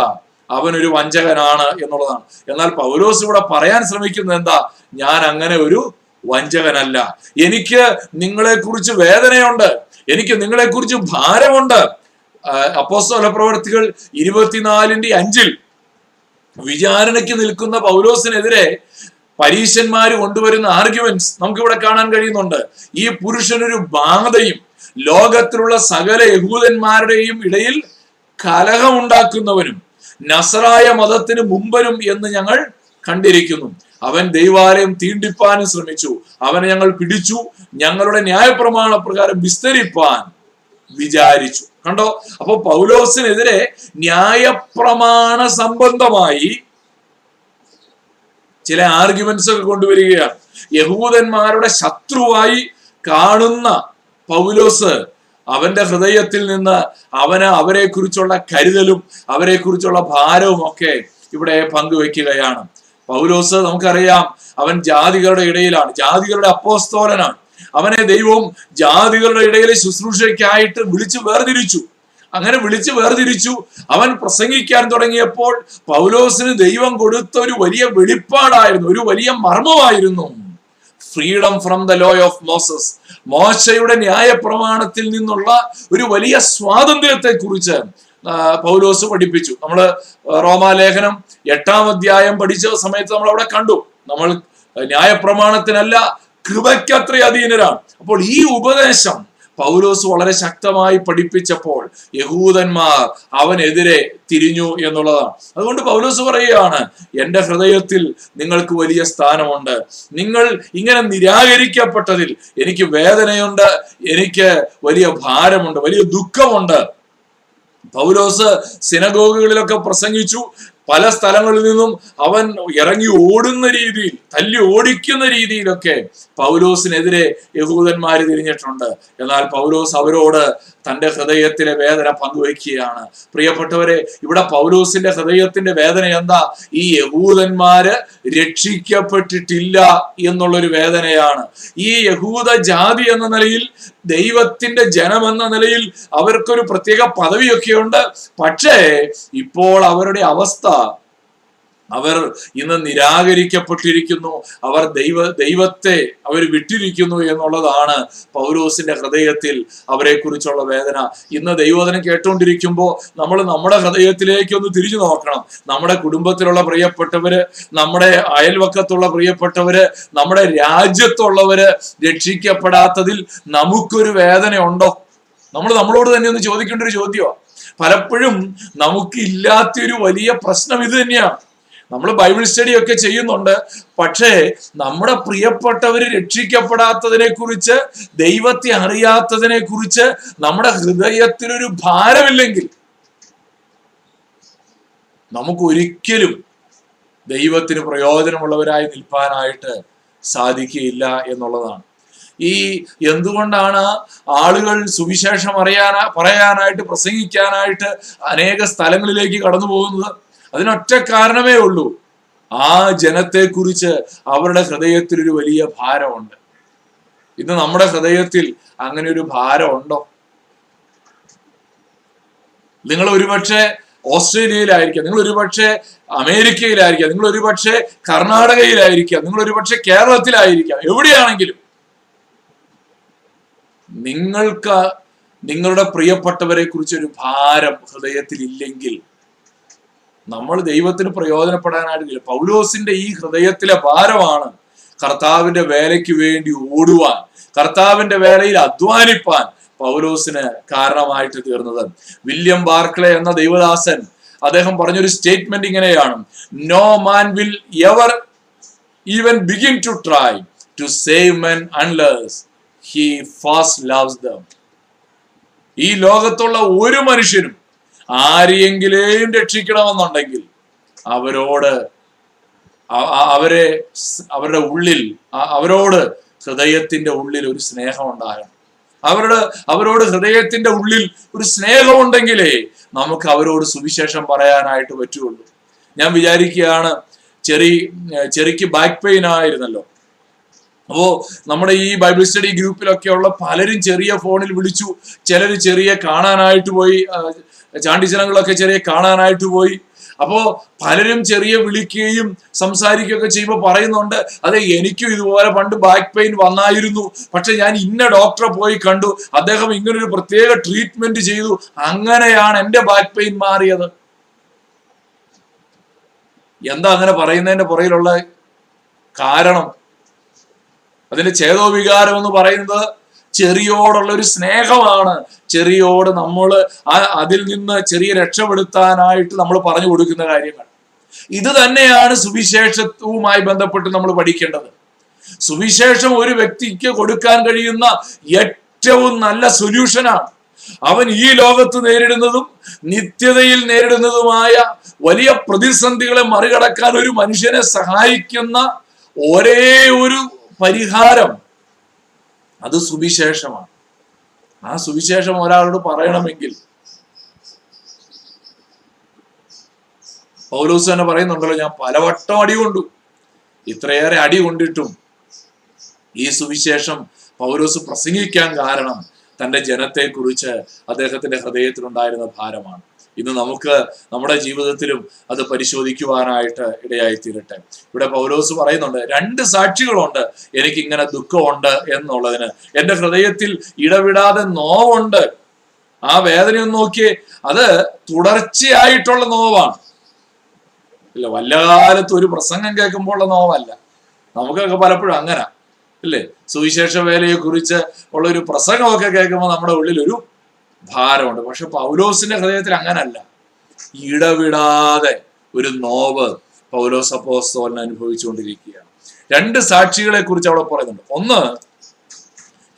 [SPEAKER 1] അവനൊരു വഞ്ചകനാണ് എന്നുള്ളതാണ്. എന്നാൽ പൗലോസ് ഇവിടെ പറയാൻ ശ്രമിക്കുന്നത് എന്താ? ഞാൻ അങ്ങനെ ഒരു വഞ്ചകനല്ല. എനിക്ക് നിങ്ങളെ കുറിച്ച് വേദനയുണ്ട്. എനിക്ക് നിങ്ങളെക്കുറിച്ച് ഭാരമുണ്ട്. അപ്പോസ്തല പ്രവർത്തികൾ ഇരുപത്തിനാലിന്റെ അഞ്ചിൽ വിചാരണയ്ക്ക് നിൽക്കുന്ന പൗലോസിനെതിരെ പരീശന്മാർ കൊണ്ടുവരുന്ന ആർഗ്യുമെന്റ്സ് നമുക്കിവിടെ കാണാൻ കഴിയുന്നുണ്ട്. ഈ പുരുഷനൊരു ബാധയും ലോകത്തിലുള്ള സകല യഹൂദന്മാരുടെയും ഇടയിൽ കലഹമുണ്ടാക്കുന്നവനും നസറായ മതത്തിന് മുമ്പനും എന്ന് ഞങ്ങൾ കണ്ടിരിക്കുന്നു. അവൻ ദൈവാലയം തീണ്ടിപ്പാനും ശ്രമിച്ചു. അവനെ ഞങ്ങൾ പിടിച്ചു. ഞങ്ങളുടെ ന്യായപ്രമാണ പ്രകാരം വിസ്തരിപ്പാൻ വിചാരിച്ചു. കണ്ടോ? അപ്പൊ പൗലോസിനെതിരെ ന്യായപ്രമാണ സംബന്ധമായി ചില ആർഗ്യുമെന്റ്സ് ഒക്കെ കൊണ്ടുവരികയാണ്. യഹൂദന്മാരുടെ ശത്രുവായി കാണുന്ന പൗലോസ് അവന്റെ ഹൃദയത്തിൽ നിന്ന് അവന് അവരെ കുറിച്ചുള്ള കരുതലും അവരെ കുറിച്ചുള്ള ഭാരവും ഒക്കെ ഇവിടെ പങ്കുവെക്കുകയാണ് പൗലോസ് നമുക്കറിയാം അവൻ ജാതികളുടെ ഇടയിലാണ് ജാതികളുടെ അപ്പോസ്തോലനാണ്. അവനെ ദൈവവും ജാതികളുടെ ഇടയിലെ ശുശ്രൂഷയ്ക്കായിട്ട് വിളിച്ചു വേർതിരിച്ചു. അങ്ങനെ വിളിച്ചു വേർതിരിച്ചു. അവൻ പ്രസംഗിക്കാൻ തുടങ്ങിയപ്പോൾ പൗലോസിന് ദൈവം കൊടുത്ത ഒരു വലിയ വെളിപ്പാടായിരുന്നു. ഒരു വലിയ മർമ്മമായിരുന്നു. Freedom from the law of Moses മോശയുടെ ന്യായ പ്രമാണത്തിൽ നിന്നുള്ള ഒരു വലിയ സ്വാതന്ത്ര്യത്തെ കുറിച്ച് പൗലോസ് പഠിപ്പിച്ചു. നമ്മൾ റോമാലേഖനം എട്ടാം അധ്യായം പഠിച്ച സമയത്ത് നമ്മൾ അവിടെ കണ്ടു. നമ്മൾ ന്യായപ്രമാണത്തിനല്ല കൃപയ്ക്കത്ര അധീനരാണ്. അപ്പോൾ ഈ ഉപദേശം പൗലോസ് വളരെ ശക്തമായി പഠിപ്പിച്ചപ്പോൾ യഹൂദന്മാർ അവനെതിരെ തിരിഞ്ഞു എന്നുള്ളതാണ്. അതുകൊണ്ട് പൗലോസ് പറയുകയാണ് എന്റെ ഹൃദയത്തിൽ നിങ്ങൾക്ക് വലിയ സ്ഥാനമുണ്ട്. നിങ്ങൾ ഇങ്ങനെ നിരാകരിക്കപ്പെട്ടതിൽ എനിക്ക് വേദനയുണ്ട് എനിക്ക് വലിയ ഭാരമുണ്ട് വലിയ ദുഃഖമുണ്ട്. പൗലോസ് സിനഗോഗുകളിലൊക്കെ പ്രസംഗിച്ചു. പല സ്ഥലങ്ങളിൽ നിന്നും അവൻ ഇറങ്ങി ഓടുന്ന രീതിയിൽ തല്ലി ഓടിക്കുന്ന രീതിയിലൊക്കെ പൗലോസിനെതിരെ യഹൂദന്മാർ തിരിഞ്ഞിട്ടുണ്ട്. എന്നാൽ പൗലോസ് അവരോട് തന്റെ ഹൃദയത്തിലെ വേദന പങ്കുവയ്ക്കുകയാണ്. പ്രിയപ്പെട്ടവരെ ഇവിടെ പൗലോസിന്റെ ഹൃദയത്തിന്റെ വേദന എന്താ? ഈ യഹൂദന്മാര് രക്ഷിക്കപ്പെട്ടിട്ടില്ല എന്നുള്ളൊരു വേദനയാണ്. ഈ യഹൂദ ജാതി എന്ന നിലയിൽ ദൈവത്തിന്റെ ജനം എന്ന നിലയിൽ അവർക്കൊരു പ്രത്യേക പദവിയൊക്കെയുണ്ട്. പക്ഷേ ഇപ്പോൾ അവരുടെ അവസ്ഥ അവർ ഇന്ന് നിരാകരിക്കപ്പെട്ടിരിക്കുന്നു. അവർ ദൈവ ദൈവത്തെ അവർ വിട്ടിരിക്കുന്നു എന്നുള്ളതാണ് പൗലോസിന്റെ ഹൃദയത്തിൽ അവരെ കുറിച്ചുള്ള വേദന. ഇന്ന് ദൈവോധനം കേട്ടുകൊണ്ടിരിക്കുമ്പോൾ നമ്മൾ നമ്മുടെ ഹൃദയത്തിലേക്ക് ഒന്ന് തിരിഞ്ഞു നോക്കണം. നമ്മുടെ കുടുംബത്തിലുള്ള പ്രിയപ്പെട്ടവര് നമ്മുടെ അയൽവക്കത്തുള്ള പ്രിയപ്പെട്ടവര് നമ്മുടെ രാജ്യത്തുള്ളവര് രക്ഷിക്കപ്പെടാത്തതിൽ നമുക്കൊരു വേദനയുണ്ടോ? നമ്മൾ നമ്മളോട് തന്നെ ഒന്ന് ചോദിക്കേണ്ട ഒരു ചോദ്യമാണ് പലപ്പോഴും നമുക്ക് ഇല്ലാത്തൊരു വലിയ പ്രശ്നം ഇത് തന്നെയാണ് നമ്മൾ ബൈബിൾ സ്റ്റഡി ഒക്കെ ചെയ്യുന്നുണ്ട്. പക്ഷേ നമ്മുടെ പ്രിയപ്പെട്ടവർ രക്ഷിക്കപ്പെടാത്തതിനെ കുറിച്ച് ദൈവത്തെ അറിയാത്തതിനെ കുറിച്ച് നമ്മുടെ ഹൃദയത്തിലൊരു ഭാരമില്ലെങ്കിൽ നമുക്ക് ഒരിക്കലും ദൈവത്തിന് പ്രയോജനമുള്ളവരായി നിൽപ്പാനായിട്ട് സാധിക്കുകയില്ല എന്നുള്ളതാണ്. ഈ എന്തുകൊണ്ടാണ് ആളുകൾ സുവിശേഷം അറിയാനാ പറയാനായിട്ട് പ്രസംഗിക്കാനായിട്ട് അനേക സ്ഥലങ്ങളിലേക്ക് കടന്നു പോകുന്നത് അതിനൊറ്റ കാരണമേ ഉള്ളൂ. ആ ജനത്തെ കുറിച്ച് അവരുടെ ഹൃദയത്തിൽ ഒരു വലിയ ഭാരമുണ്ട്. ഇന്ന് നമ്മുടെ ഹൃദയത്തിൽ അങ്ങനെ ഒരു ഭാരമുണ്ടോ? നിങ്ങൾ ഒരുപക്ഷെ ഓസ്ട്രേലിയയിലായിരിക്കാം നിങ്ങൾ ഒരുപക്ഷെ അമേരിക്കയിലായിരിക്കാം നിങ്ങൾ ഒരുപക്ഷെ കർണാടകയിലായിരിക്കാം നിങ്ങൾ ഒരുപക്ഷെ കേരളത്തിലായിരിക്കാം എവിടെയാണെങ്കിലും. നിങ്ങൾക്ക് നിങ്ങളുടെ പ്രിയപ്പെട്ടവരെ കുറിച്ച് ഒരു ഭാരം ഹൃദയത്തിൽ ഇല്ലെങ്കിൽ നമ്മൾ ദൈവത്തിന് പ്രയോജനപ്പെടാനായിട്ടില്ല പൗലോസിന്റെ ഈ ഹൃദയത്തിലെ ഭാരമാണ് കർത്താവിന്റെ വേലയ്ക്ക് വേണ്ടി ഓടുവാൻ കർത്താവിന്റെ വേലയിൽ അധ്വാനിപ്പാൻ പൗലോസിന് കാരണമായിട്ട് തീർന്നത്. വില്യം ബാർക്ലെ എന്ന ദൈവദാസൻ അദ്ദേഹം പറഞ്ഞൊരു സ്റ്റേറ്റ്മെന്റ് ഇങ്ങനെയാണ് no man will ever even begin to try to save men unless he first loves them ഈ ലോകത്തുള്ള ഒരു മനുഷ്യനും ആരെയെങ്കിലേയും രക്ഷിക്കണമെന്നുണ്ടെങ്കിൽ അവരോട് അവരെ അവരുടെ ഉള്ളിൽ അവരോട് ഹൃദയത്തിന്റെ ഉള്ളിൽ ഒരു സ്നേഹം ഉണ്ടാകണം. അവരുടെ അവരോട് ഹൃദയത്തിന്റെ ഉള്ളിൽ ഒരു സ്നേഹമുണ്ടെങ്കിലേ നമുക്ക് അവരോട് സുവിശേഷം പറയാനായിട്ട് പറ്റുള്ളൂ. ഞാൻ വിചാരിക്കുകയാണ് ചെറി ചെറിക്ക് ബാക്ക് പെയിൻ ആയിരുന്നല്ലോ. അപ്പോ നമ്മുടെ ഈ ബൈബിൾ സ്റ്റഡി ഗ്രൂപ്പിലൊക്കെ ഉള്ള പലരും ചെറിയ ഫോണിൽ വിളിച്ചു. ചിലർ ചെറിയ കാണാനായിട്ട് പോയി ചാണ്ടിച്ചനങ്ങളൊക്കെ ചെറിയ കാണാനായിട്ട് പോയി. അപ്പോ പലരും ചെറിയ വിളിക്കുകയും സംസാരിക്കുകയൊക്കെ ചെയ്യുമ്പോൾ പറയുന്നുണ്ട് അതെ എനിക്കും ഇതുപോലെ പണ്ട് ബാക്ക് പെയിൻ വന്നായിരുന്നു. പക്ഷെ ഞാൻ ഇന്ന ഡോക്ടറെ പോയി കണ്ടു. അദ്ദേഹം ഇങ്ങനൊരു പ്രത്യേക ട്രീറ്റ്മെന്റ് ചെയ്തു. അങ്ങനെയാണ് എന്റെ ബാക്ക് പെയിൻ മാറിയത്. എന്താ അങ്ങനെ പറയുന്നതിന്റെ പുറയിലുള്ള കാരണം? അതിന്റെ ചേതോവികാരം എന്ന് പറയുന്നത് ചെറിയോടുള്ള ഒരു സ്നേഹമാണ്. ചെറിയോട് നമ്മൾ അതിൽ നിന്ന് ചെറിയ രക്ഷപ്പെടുത്താനായിട്ട് നമ്മൾ പറഞ്ഞു കൊടുക്കുന്ന കാര്യങ്ങൾ. ഇത് തന്നെയാണ് സുവിശേഷവുമായി ബന്ധപ്പെട്ട് നമ്മൾ പഠിക്കേണ്ടത്. സുവിശേഷം ഒരു വ്യക്തിക്ക് കൊടുക്കാൻ കഴിയുന്ന ഏറ്റവും നല്ല സൊല്യൂഷനാണ്. അവൻ ഈ ലോകത്ത് നേരിടുന്നതും നിത്യതയിൽ നേരിടുന്നതുമായ വലിയ പ്രതിസന്ധികളെ മറികടക്കാൻ ഒരു മനുഷ്യനെ സഹായിക്കുന്ന ഒരേ ഒരു പരിഹാരം അത് സുവിശേഷമാണ്. ആ സുവിശേഷം ഒരാളോട് പറയണമെങ്കിൽ പൗലോസ് തന്നെ പറയുന്നുണ്ടല്ലോ ഞാൻ പലവട്ടം അടി കൊണ്ടു. ഇത്രയേറെ അടി കൊണ്ടിട്ടും ഈ സുവിശേഷം പൗലോസ് പ്രസംഗിക്കാൻ കാരണം തന്റെ ജനത്തെക്കുറിച്ച് അദ്ദേഹത്തിന്റെ ഹൃദയത്തിലുണ്ടായിരുന്ന ഭാരമാണ്. ഇന്ന് നമുക്ക് നമ്മുടെ ജീവിതത്തിലും അത് പരിശോധിക്കുവാനായിട്ട് ഇടയായി തീരട്ടെ ഇവിടെ പൗലോസ് പറയുന്നുണ്ട് രണ്ട് സാക്ഷികളുണ്ട് എനിക്ക് ഇങ്ങനെ ദുഃഖമുണ്ട് എന്നുള്ളതിന്. എന്റെ ഹൃദയത്തിൽ ഇടവിടാതെ നോവുണ്ട്. ആ വേദനയൊന്ന് നോക്കിയേ അത് തുടർച്ചയായിട്ടുള്ള നോവാണ്. ഇല്ല വല്ല കാലത്ത് ഒരു പ്രസംഗം കേൾക്കുമ്പോൾ ഉള്ള നോവല്ല. നമുക്കൊക്കെ പലപ്പോഴും അങ്ങനെ ഇല്ലേ? സുവിശേഷ വേലയെ കുറിച്ച് ഉള്ള ഒരു പ്രസംഗമൊക്കെ കേൾക്കുമ്പോൾ നമ്മുടെ ഉള്ളിൽ ഒരു ഭാരമുണ്ട്. പക്ഷെ പൗലോസിന്റെ ഹൃദയത്തിൽ അങ്ങനല്ല. ഇടവിടാതെ ഒരു നോവ് പൗലോസ് അപ്പോസ്തോലൻ അനുഭവിച്ചുകൊണ്ടിരിക്കുകയാണ്. രണ്ട് സാക്ഷികളെ കുറിച്ച് അവിടെ പറയുന്നുണ്ട്. ഒന്ന്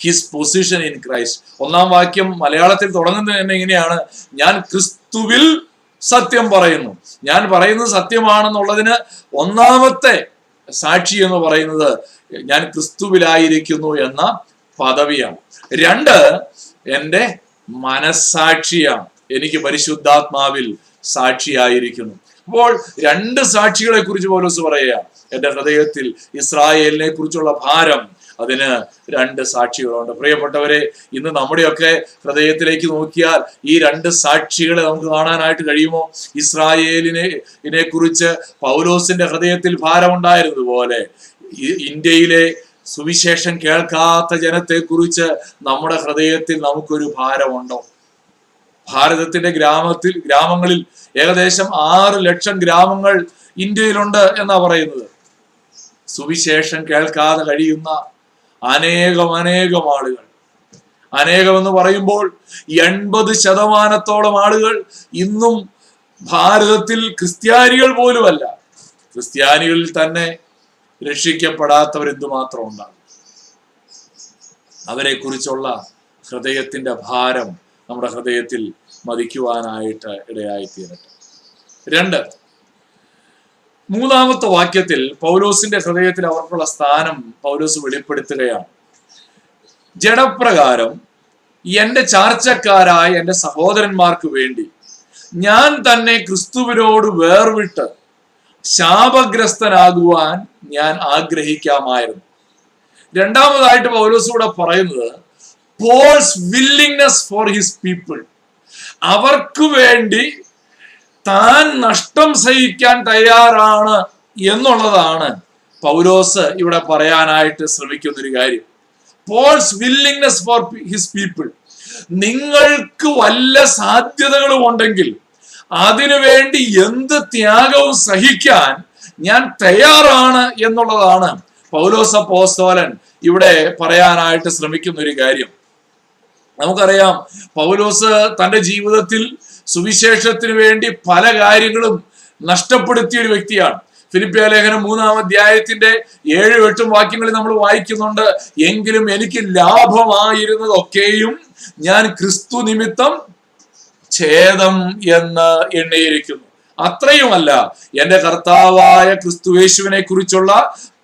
[SPEAKER 1] ഹിസ് പൊസിഷൻ ഇൻ ക്രൈസ്റ്റ് ഒന്നാം വാക്യം മലയാളത്തിൽ തുടങ്ങുന്നത് തന്നെ ഇങ്ങനെയാണ്. ഞാൻ ക്രിസ്തുവിൽ സത്യം പറയുന്നു. ഞാൻ പറയുന്നത് സത്യമാണെന്നുള്ളതിന് ഒന്നാമത്തെ സാക്ഷി എന്ന് പറയുന്നത് ഞാൻ ക്രിസ്തുവിലായിരിക്കുന്നു എന്ന പദവിയാണ്. രണ്ട് എന്റെ മനസ്സാക്ഷിയാണ്. എനിക്ക് പരിശുദ്ധാത്മാവിൽ സാക്ഷിയായിരിക്കുന്നു. അപ്പോൾ രണ്ട് സാക്ഷികളെ കുറിച്ച് പോലീസ് പറയുക എന്റെ ഹൃദയത്തിൽ ഇസ്രായേലിനെ കുറിച്ചുള്ള ഭാരം അതിന് രണ്ട് സാക്ഷികളുണ്ട്. പ്രിയപ്പെട്ടവരെ ഇന്ന് നമ്മുടെയൊക്കെ ഹൃദയത്തിലേക്ക് നോക്കിയാൽ ഈ രണ്ട് സാക്ഷികളെ നമുക്ക് കാണാനായിട്ട് കഴിയുമോ? ഇസ്രായേലിനെ കുറിച്ച് പൗലോസിന്റെ ഹൃദയത്തിൽ ഭാരമുണ്ടായിരുന്നതുപോലെ ഇന്ത്യയിലെ സുവിശേഷം കേൾക്കാത്ത ജനത്തെ കുറിച്ച് നമ്മുടെ ഹൃദയത്തിൽ നമുക്കൊരു ഭാരമുണ്ടോ? ഭാരതത്തിന്റെ ഗ്രാമത്തിൽ ഗ്രാമങ്ങളിൽ ഏകദേശം ആറ് ലക്ഷം ഗ്രാമങ്ങൾ ഇന്ത്യയിലുണ്ട് എന്നാ പറയുന്നത്. സുവിശേഷം കേൾക്കാതെ കഴിയുന്ന അനേകം അനേകം ആളുകൾ. അനേകം എന്ന് പറയുമ്പോൾ എൺപത് ശതമാനത്തോളം ആളുകൾ ഇന്നും ഭാരതത്തിൽ ക്രിസ്ത്യാനികൾ പോലുമല്ല. ക്രിസ്ത്യാനികളിൽ തന്നെ രക്ഷിക്കപ്പെടാത്തവർ മാത്രം ഉണ്ടാകും അവരെ കുറിച്ചുള്ള ഹൃദയത്തിന്റെ ഭാരം നമ്മുടെ ഹൃദയത്തിൽ മതിക്കുവാനായിട്ട് ഇടയായിത്തീരട്ടെ. രണ്ട് മൂന്നാമത്തെ വാക്യത്തിൽ പൗലോസിന്റെ ഹൃദയത്തിൽ അവർക്കുള്ള സ്ഥാനം പൗലോസ് വെളിപ്പെടുത്തുകയാണ്. ജഡപ്രകാരം എന്റെ ചാർച്ചക്കാരായ എന്റെ സഹോദരന്മാർക്ക് വേണ്ടി ഞാൻ തന്നെ ക്രിസ്തുവിനോട് വേർവിട്ട് ശാപഗ്രസ്തനാകുവാൻ ഞാൻ ആഗ്രഹിക്കാമായിരുന്നു. രണ്ടാമതായിട്ട് പൗലോസ് കൂടെ പറയുന്നത് Paul's willingness for his people. അവർക്ക് വേണ്ടി താൻ നഷ്ടം സഹിക്കാൻ തയ്യാറാണ് എന്നുള്ളതാണ് പൗലോസ് ഇവിടെ പറയാനായിട്ട് ശ്രമിക്കുന്ന ഒരു കാര്യം. Paul's willingness for his people. നിങ്ങൾക്ക് വല്ല സാധ്യതകളും ഉണ്ടെങ്കിൽ അതിനുവേണ്ടി എന്ത് ത്യാഗവും സഹിക്കാൻ ഞാൻ തയ്യാറാണ് എന്നുള്ളതാണ് പൗലോസ പോസ്തോലൻ ഇവിടെ പറയാനായിട്ട് ശ്രമിക്കുന്ന ഒരു കാര്യം. നമുക്കറിയാം പൗലോസ് തന്റെ ജീവിതത്തിൽ സുവിശേഷത്തിന് വേണ്ടി പല കാര്യങ്ങളും നഷ്ടപ്പെടുത്തിയ ഒരു വ്യക്തിയാണ്. ഫിലിപ്പിയ ലേഖനം മൂന്നാം അധ്യായത്തിന്റെ ഏഴ് എട്ടും വാക്യങ്ങളിൽ നമ്മൾ വായിക്കുന്നുണ്ട് എങ്കിലും എനിക്ക് ലാഭമായിരുന്നതൊക്കെയും ഞാൻ ക്രിസ്തു നിമിത്തം ഛേദം എന്ന് എണ്ണിയിരിക്കുന്നു. അത്രയുമല്ല എന്റെ കർത്താവായ ക്രിസ്തുവേശുവിനെ കുറിച്ചുള്ള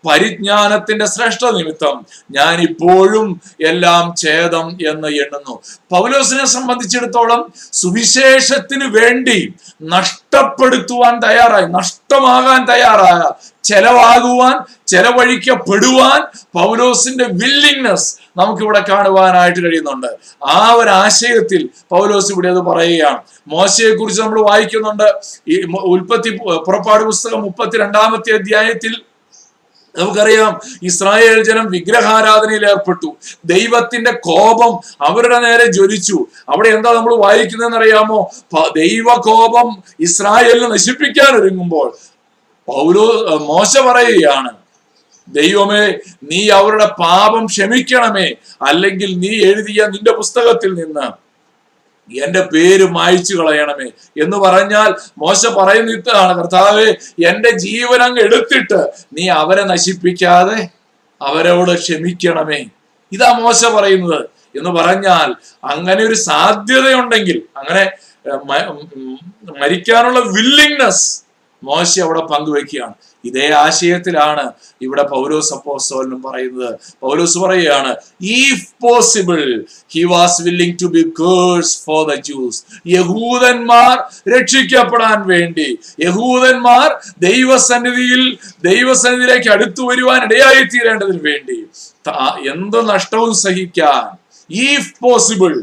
[SPEAKER 1] പരിജ്ഞാനത്തിന്റെ ശ്രേഷ്ഠ നിമിത്തം ഞാൻ ഇപ്പോഴും എല്ലാം ഛേദം എന്ന് എണ്ണുന്നു. പൗലോസിനെ സംബന്ധിച്ചിടത്തോളം സുവിശേഷത്തിന് വേണ്ടി നഷ്ടപ്പെടുത്തുവാൻ തയ്യാറായി നഷ്ടമാകാൻ തയ്യാറായ ചെലവാകുവാൻ ചെലവഴിക്കപ്പെടുവാൻ പൗലോസിന്റെ വില്ലിങ്നെസ് നമുക്കിവിടെ കാണുവാനായിട്ട് കഴിയുന്നുണ്ട്. ആ ഒരു ആശയത്തിൽ പൗലോസ് ഇവിടെ അത് പറയുകയാണ്. മോശയെ കുറിച്ച് നമ്മൾ വായിക്കുന്നുണ്ട്. ഈ ഉൽപ്പത്തി പുറപ്പാട് പുസ്തകം മുപ്പത്തിരണ്ടാമത്തെ അധ്യായത്തിൽ നമുക്കറിയാം ഇസ്രായേൽ ജനം വിഗ്രഹാരാധനയിൽ ഏർപ്പെട്ടു. ദൈവത്തിന്റെ കോപം അവരുടെ നേരെ ജ്വലിച്ചു. അവിടെ എന്താ നമ്മൾ വായിക്കുന്നതെന്ന് അറിയാമോ ദൈവ കോപം ഇസ്രായേലിനെ നശിപ്പിക്കാൻ ഒരുങ്ങുമ്പോൾ പൗലോ മോശ പറയുകയാണ് ദൈവമേ നീ അവരുടെ പാപം ക്ഷമിക്കണമേ. അല്ലെങ്കിൽ നീ എഴുതിയ നിന്റെ പുസ്തകത്തിൽ നിന്ന് എന്റെ പേര് മായ്ച്ചു കളയണമേ എന്ന് പറഞ്ഞാൽ മോശ പറയുന്നതാണ് കർത്താവെ എന്റെ ജീവൻ അങ്ങ് എടുത്തിട്ട് നീ അവരെ നശിപ്പിക്കാതെ അവരോട് ക്ഷമിക്കണമേ. ഇതാ മോശ പറയുന്നത് എന്ന് പറഞ്ഞാൽ അങ്ങനെ ഒരു സാധ്യതയുണ്ടെങ്കിൽ അങ്ങനെ മരിക്കാനുള്ള വില്ലിങ്നെസ് മോശ അവിടെ പങ്കുവെക്കുകയാണ് ഇതേ ആശയത്തിലാണ് ഇവിടെ പൗലോസ് അപ്പോസോലിനും പറയുന്നത്. പൗലോസ് പറയുകയാണ് if possible he was willing to be curse for the Jews യഹൂദന്മാർ രക്ഷിക്കപ്പെടാൻ വേണ്ടി യഹൂദന്മാർ ദൈവസന്നിധിയിൽ ദൈവസന്നിധിയിലേക്ക് അടുത്തു വരുവാൻ ഇടയായി തീരേണ്ടതിന് വേണ്ടി എന്ത് നഷ്ടവും സഹിക്കാൻ ഇഫ് പോസിബിൾ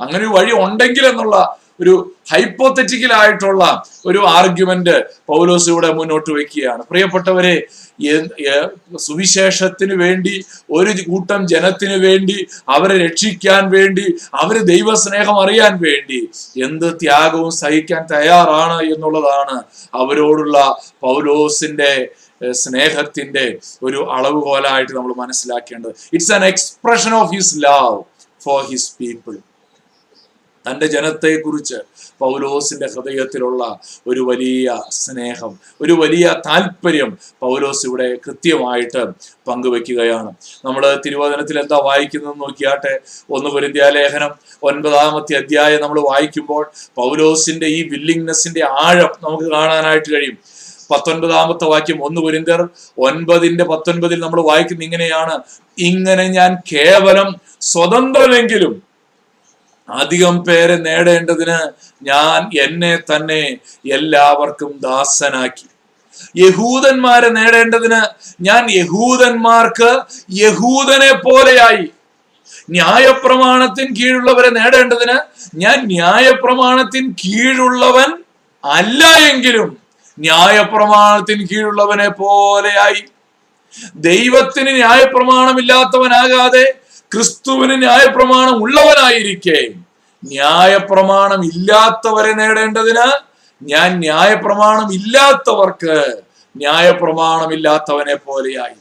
[SPEAKER 1] അങ്ങനെ ഒരു വഴി ഉണ്ടെങ്കിൽ എന്നുള്ള ഒരു ഹൈപ്പോത്തറ്റിക്കൽ ആയിട്ടുള്ള ഒരു ആർഗ്യുമെന്റ് പൗലോസ് ഇവിടെ മുന്നോട്ട് വെക്കുകയാണ്. പ്രിയപ്പെട്ടവരെ സുവിശേഷത്തിന് വേണ്ടി ഒരു കൂട്ടം ജനത്തിന് വേണ്ടി അവരെ രക്ഷിക്കാൻ വേണ്ടി അവരെ ദൈവസ്നേഹം അറിയാൻ വേണ്ടി എന്ത് ത്യാഗവും സഹിക്കാൻ തയ്യാറാണ് എന്നുള്ളതാണ് അവരോടുള്ള പൗലോസിന്റെ സ്നേഹത്തിന്റെ ഒരു അളവുകോലായിട്ട് നമ്മൾ മനസ്സിലാക്കേണ്ടത്. It's an expression of his love for his people തന്റെ ജനത്തെക്കുറിച്ച് പൗലോസിന്റെ ഹൃദയത്തിലുള്ള ഒരു വലിയ സ്നേഹം ഒരു വലിയ താല്പര്യം പൗലോസ് ഇവിടെ കൃത്യമായിട്ട് പങ്കുവെക്കുകയാണ്. നമ്മൾ തിരുവചനത്തിൽ എന്താ വായിക്കുന്നത് നോക്കിയാട്ടെ? ഒന്ന് കുരിന്ത്യ ലേഖനം ഒൻപതാമത്തെ അധ്യായം നമ്മൾ വായിക്കുമ്പോൾ പൗലോസിന്റെ ഈ വില്ലിങ്നെസ്സിന്റെ ആഴം നമുക്ക് കാണാനായിട്ട് കഴിയും. പത്തൊൻപതാമത്തെ വാക്യം ഒന്ന് കുരിന്തർ ഒൻപതിന്റെ പത്തൊൻപതിൽ നമ്മൾ വായിക്കുന്ന ഇങ്ങനെയാണ്. ഇങ്ങനെ ഞാൻ കേവലം സ്വതന്ത്രനെങ്കിലും അധികം പേരെ നേടേണ്ടതിന് ഞാൻ എന്നെ തന്നെ എല്ലാവർക്കും ദാസനാക്കി. യഹൂദന്മാരെ നേടേണ്ടതിന് ഞാൻ യഹൂദന്മാർക്ക് യഹൂദനെ പോലെയായി. ന്യായപ്രമാണത്തിന് കീഴുള്ളവരെ നേടേണ്ടതിന് ഞാൻ ന്യായപ്രമാണത്തിന് കീഴുള്ളവൻ അല്ല എങ്കിലും ന്യായപ്രമാണത്തിന് കീഴുള്ളവനെ പോലെയായി. ദൈവത്തിന് ന്യായപ്രമാണമില്ലാത്തവനാകാതെ ക്രിസ്തുവിന് ന്യായപ്രമാണം ഉള്ളവനായിരിക്കെ. ന്യായപ്രമാണം ഇല്ലാത്തവരെ നേടേണ്ടതിന് ഞാൻ ന്യായപ്രമാണം ഇല്ലാത്തവർക്ക് ന്യായപ്രമാണമില്ലാത്തവനെ പോലെയായി.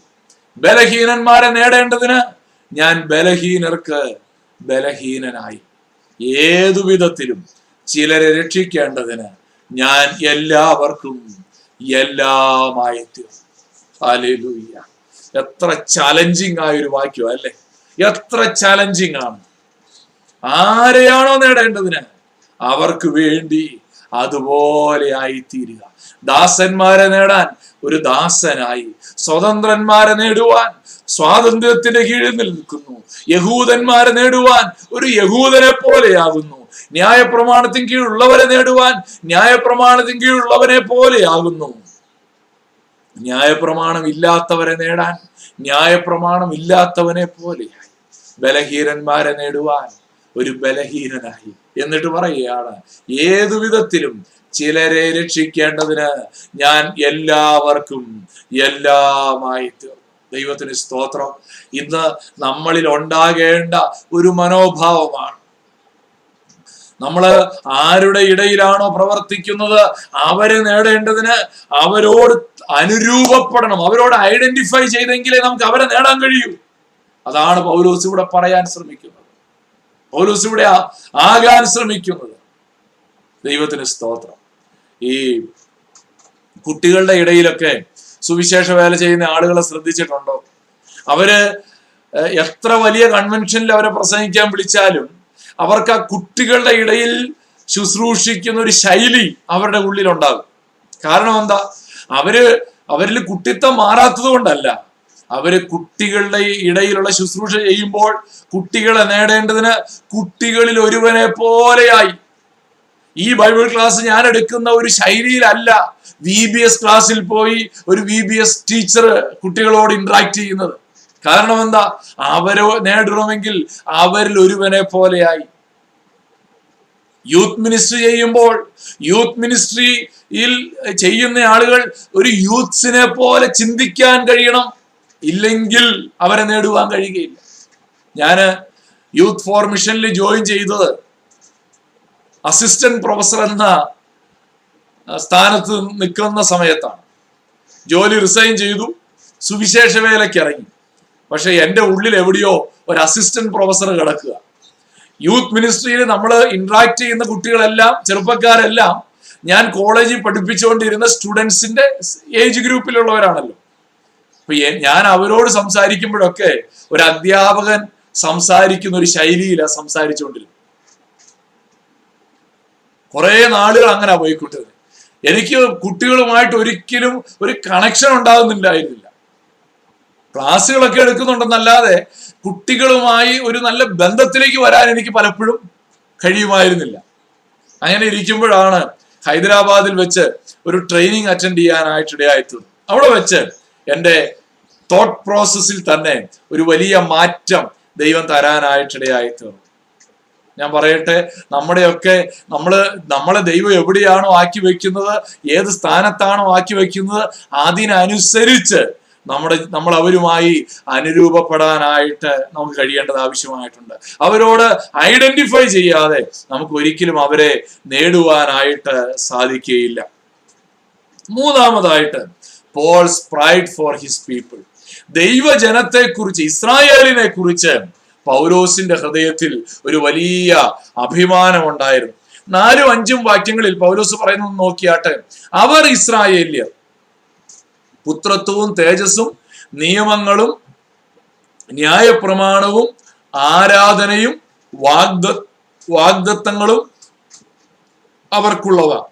[SPEAKER 1] ബലഹീനന്മാരെ നേടേണ്ടതിന് ഞാൻ ബലഹീനർക്ക് ബലഹീനനായി. ഏതു വിധത്തിലും ചിലരെ രക്ഷിക്കേണ്ടതിന് ഞാൻ എല്ലാവർക്കും എല്ലാമായി തീർന്നു എത്ര ചലഞ്ചിങ് ആയ ഒരു വാക്യം അല്ലേ? എത്ര ചലഞ്ചിങ് ആണ്. ആരെയാണോ നേടേണ്ടതിന്? അവർക്ക് വേണ്ടി അതുപോലെ ആയിത്തീരുക. ദാസന്മാരെ നേടാൻ ഒരു ദാസനായി സ്വതന്ത്രന്മാരെ നേടുവാൻ സ്വാതന്ത്ര്യത്തിന്റെ കീഴിൽ നിൽക്കുന്നു. യഹൂദന്മാരെ നേടുവാൻ ഒരു യഹൂദനെ പോലെയാകുന്നു. ന്യായപ്രമാണത്തിന് കീഴുള്ളവരെ നേടുവാൻ ന്യായപ്രമാണത്തിന് കീഴുള്ളവനെ പോലെയാകുന്നു. ന്യായപ്രമാണം ഇല്ലാത്തവരെ നേടാൻ ന്യായപ്രമാണം ഇല്ലാത്തവനെ പോലെയായി ബലഹീനന്മാരെ നേടുവാൻ ഒരു ബലഹീനനായി. എന്നിട്ട് പറയുകയാണ് ഏതു വിധത്തിലും ചിലരെ രക്ഷിക്കേണ്ടതിന് ഞാൻ എല്ലാവർക്കും എല്ലാമായി ദൈവത്തിന് സ്തോത്രം. ഇന്ന് നമ്മളിൽ ഉണ്ടാകേണ്ട ഒരു മനോഭാവമാണ്. നമ്മൾ ആരുടെ ഇടയിലാണോ പ്രവർത്തിക്കുന്നത് അവരെ നേടേണ്ടതിന് അവരോട് അനുരൂപപ്പെടണം. അവരോട് ഐഡന്റിഫൈ ചെയ്തെങ്കിലേ നമുക്ക് അവരെ നേടാൻ കഴിയൂ. അതാണ് പൗലോസ് ഇവിടെ പറയാൻ ശ്രമിക്കുന്നത്. പൗലോസ് ഇവിടെ ആകാൻ ശ്രമിക്കുന്നത്. ദൈവത്തിന് സ്തോത്രം. ഈ കുട്ടികളുടെ ഇടയിലൊക്കെ സുവിശേഷ വേല ചെയ്യുന്ന ആളുകളെ ശ്രദ്ധിച്ചിട്ടുണ്ടോ? അവർ എത്ര വലിയ കൺവെൻഷനിൽ അവരെ പ്രസംഗിക്കാൻ വിളിച്ചാലും അവർക്ക് ആ കുട്ടികളുടെ ഇടയിൽ ശുശ്രൂഷിക്കുന്ന ഒരു ശൈലി അവരുടെ ഉള്ളിലുണ്ടാകും. കാരണം എന്താ? അവർ അവരിൽ കുട്ടിത്തം മാറാത്തത് കൊണ്ടല്ല. അവർ കുട്ടികളുടെ ഇടയിലുള്ള ശുശ്രൂഷ ചെയ്യുമ്പോൾ കുട്ടികളെ നേടേണ്ടതിന് കുട്ടികളിൽ ഒരുവനെ പോലെയായി. ഈ ബൈബിൾ ക്ലാസ് ഞാൻ എടുക്കുന്ന ഒരു ശൈലിയിലല്ല വി ബി എസ് ക്ലാസ്സിൽ പോയി ഒരു വി ബി എസ് ടീച്ചർ കുട്ടികളോട് ഇന്ററാക്ട് ചെയ്യുന്നത്. കാരണം എന്താ? അവരെ നേടണമെങ്കിൽ അവരിൽ ഒരുവനെ പോലെയായി. യൂത്ത് മിനിസ്ട്രി ചെയ്യുമ്പോൾ യൂത്ത് മിനിസ്ട്രിയിൽ ചെയ്യുന്ന ആളുകൾ ഒരു യൂത്ത്സിനെ പോലെ ചിന്തിക്കാൻ കഴിയണം. ഇല്ലെങ്കിൽ അവരെ നേടുവാൻ കഴിയുകയില്ല. ഞാൻ യൂത്ത് ഫോർ മിഷനിൽ ജോയിൻ ചെയ്തത് അസിസ്റ്റന്റ് പ്രൊഫസർ എന്ന സ്ഥാനത്ത് നിൽക്കുന്ന സമയത്താണ്. ജോലി റിസൈൻ ചെയ്തു സുവിശേഷ വേലയ്ക്ക് ഇറങ്ങി. പക്ഷെ എന്റെ ഉള്ളിൽ എവിടെയോ ഒരു അസിസ്റ്റന്റ് പ്രൊഫസർ കിടക്കുക. യൂത്ത് മിനിസ്ട്രിയിൽ നമ്മൾ ഇന്ററാക്ട് ചെയ്യുന്ന കുട്ടികളെല്ലാം ചെറുപ്പക്കാരെല്ലാം ഞാൻ കോളേജിൽ പഠിപ്പിച്ചുകൊണ്ടിരുന്ന സ്റ്റുഡൻസിന്റെ ഏജ് ഗ്രൂപ്പിലുള്ളവരാണല്ലോ അപ്പൊ ഞാൻ അവരോട് സംസാരിക്കുമ്പോഴൊക്കെ ഒരു അധ്യാപകൻ സംസാരിക്കുന്ന ഒരു ശൈലിയിലാണ് സംസാരിച്ചുകൊണ്ടിരുന്നത്. കുറെ നാളുകൾ അങ്ങനെ പോയിക്കൊണ്ടിരുന്നത്. എനിക്ക് കുട്ടികളുമായിട്ട് ഒരിക്കലും ഒരു കണക്ഷൻ ഉണ്ടാകുന്നില്ലായിരുന്നില്ല. ക്ലാസ്സുകളൊക്കെ എടുക്കുന്നുണ്ടെന്നല്ലാതെ കുട്ടികളുമായി ഒരു നല്ല ബന്ധത്തിലേക്ക് വരാൻ എനിക്ക് പലപ്പോഴും കഴിയുമായിരുന്നില്ല. അങ്ങനെ ഇരിക്കുമ്പോഴാണ് ഹൈദരാബാദിൽ വെച്ച് ഒരു ട്രെയിനിങ് അറ്റൻഡ് ചെയ്യാനായിട്ട് ഇടയായിത്തീർന്നു അവിടെ വെച്ച് എന്റെ തോട്ട് പ്രോസസ്സിൽ തന്നെ ഒരു വലിയ മാറ്റം ദൈവം തരാനായിട്ടിടയായി തീർന്നു. ഞാൻ പറയട്ടെ നമ്മുടെയൊക്കെ നമ്മൾ നമ്മളെ ദൈവം എവിടെയാണോ ആക്കി വെക്കുന്നത് ഏത് സ്ഥാനത്താണോ ആക്കി വെക്കുന്നത് അതിനനുസരിച്ച് നമ്മുടെ നമ്മൾ അവരുമായി അനുരൂപപ്പെടാനായിട്ട് നമുക്ക് കഴിയേണ്ടത് ആവശ്യമായിട്ടുണ്ട്. അവരോട് ഐഡന്റിഫൈ ചെയ്യാതെ നമുക്ക് ഒരിക്കലും അവരെ നേടുവാനായിട്ട് സാധിക്കുകയില്ല. മൂന്നാമതായിട്ട് Paul's pride for his people ദൈവജനത്തെ കുറിച്ച് ഇസ്രായേലിനെ കുറിച്ച് പൗലോസിന്റെ ഹൃദയത്തിൽ ഒരു വലിയ അഭിമാനം ഉണ്ടായിരുന്നു നാലും അഞ്ചും വാക്യങ്ങളിൽ പൗലോസ് പറയുന്നത് നോക്കിയാട്ടെ അവർ ഇസ്രായേല്യർ. പുത്രത്വവും തേജസ്സും നിയമങ്ങളും ന്യായപ്രമാണവും ആരാധനയും വാഗ്ദ വാഗ്ദത്തങ്ങളും അവർക്കുള്ളവ.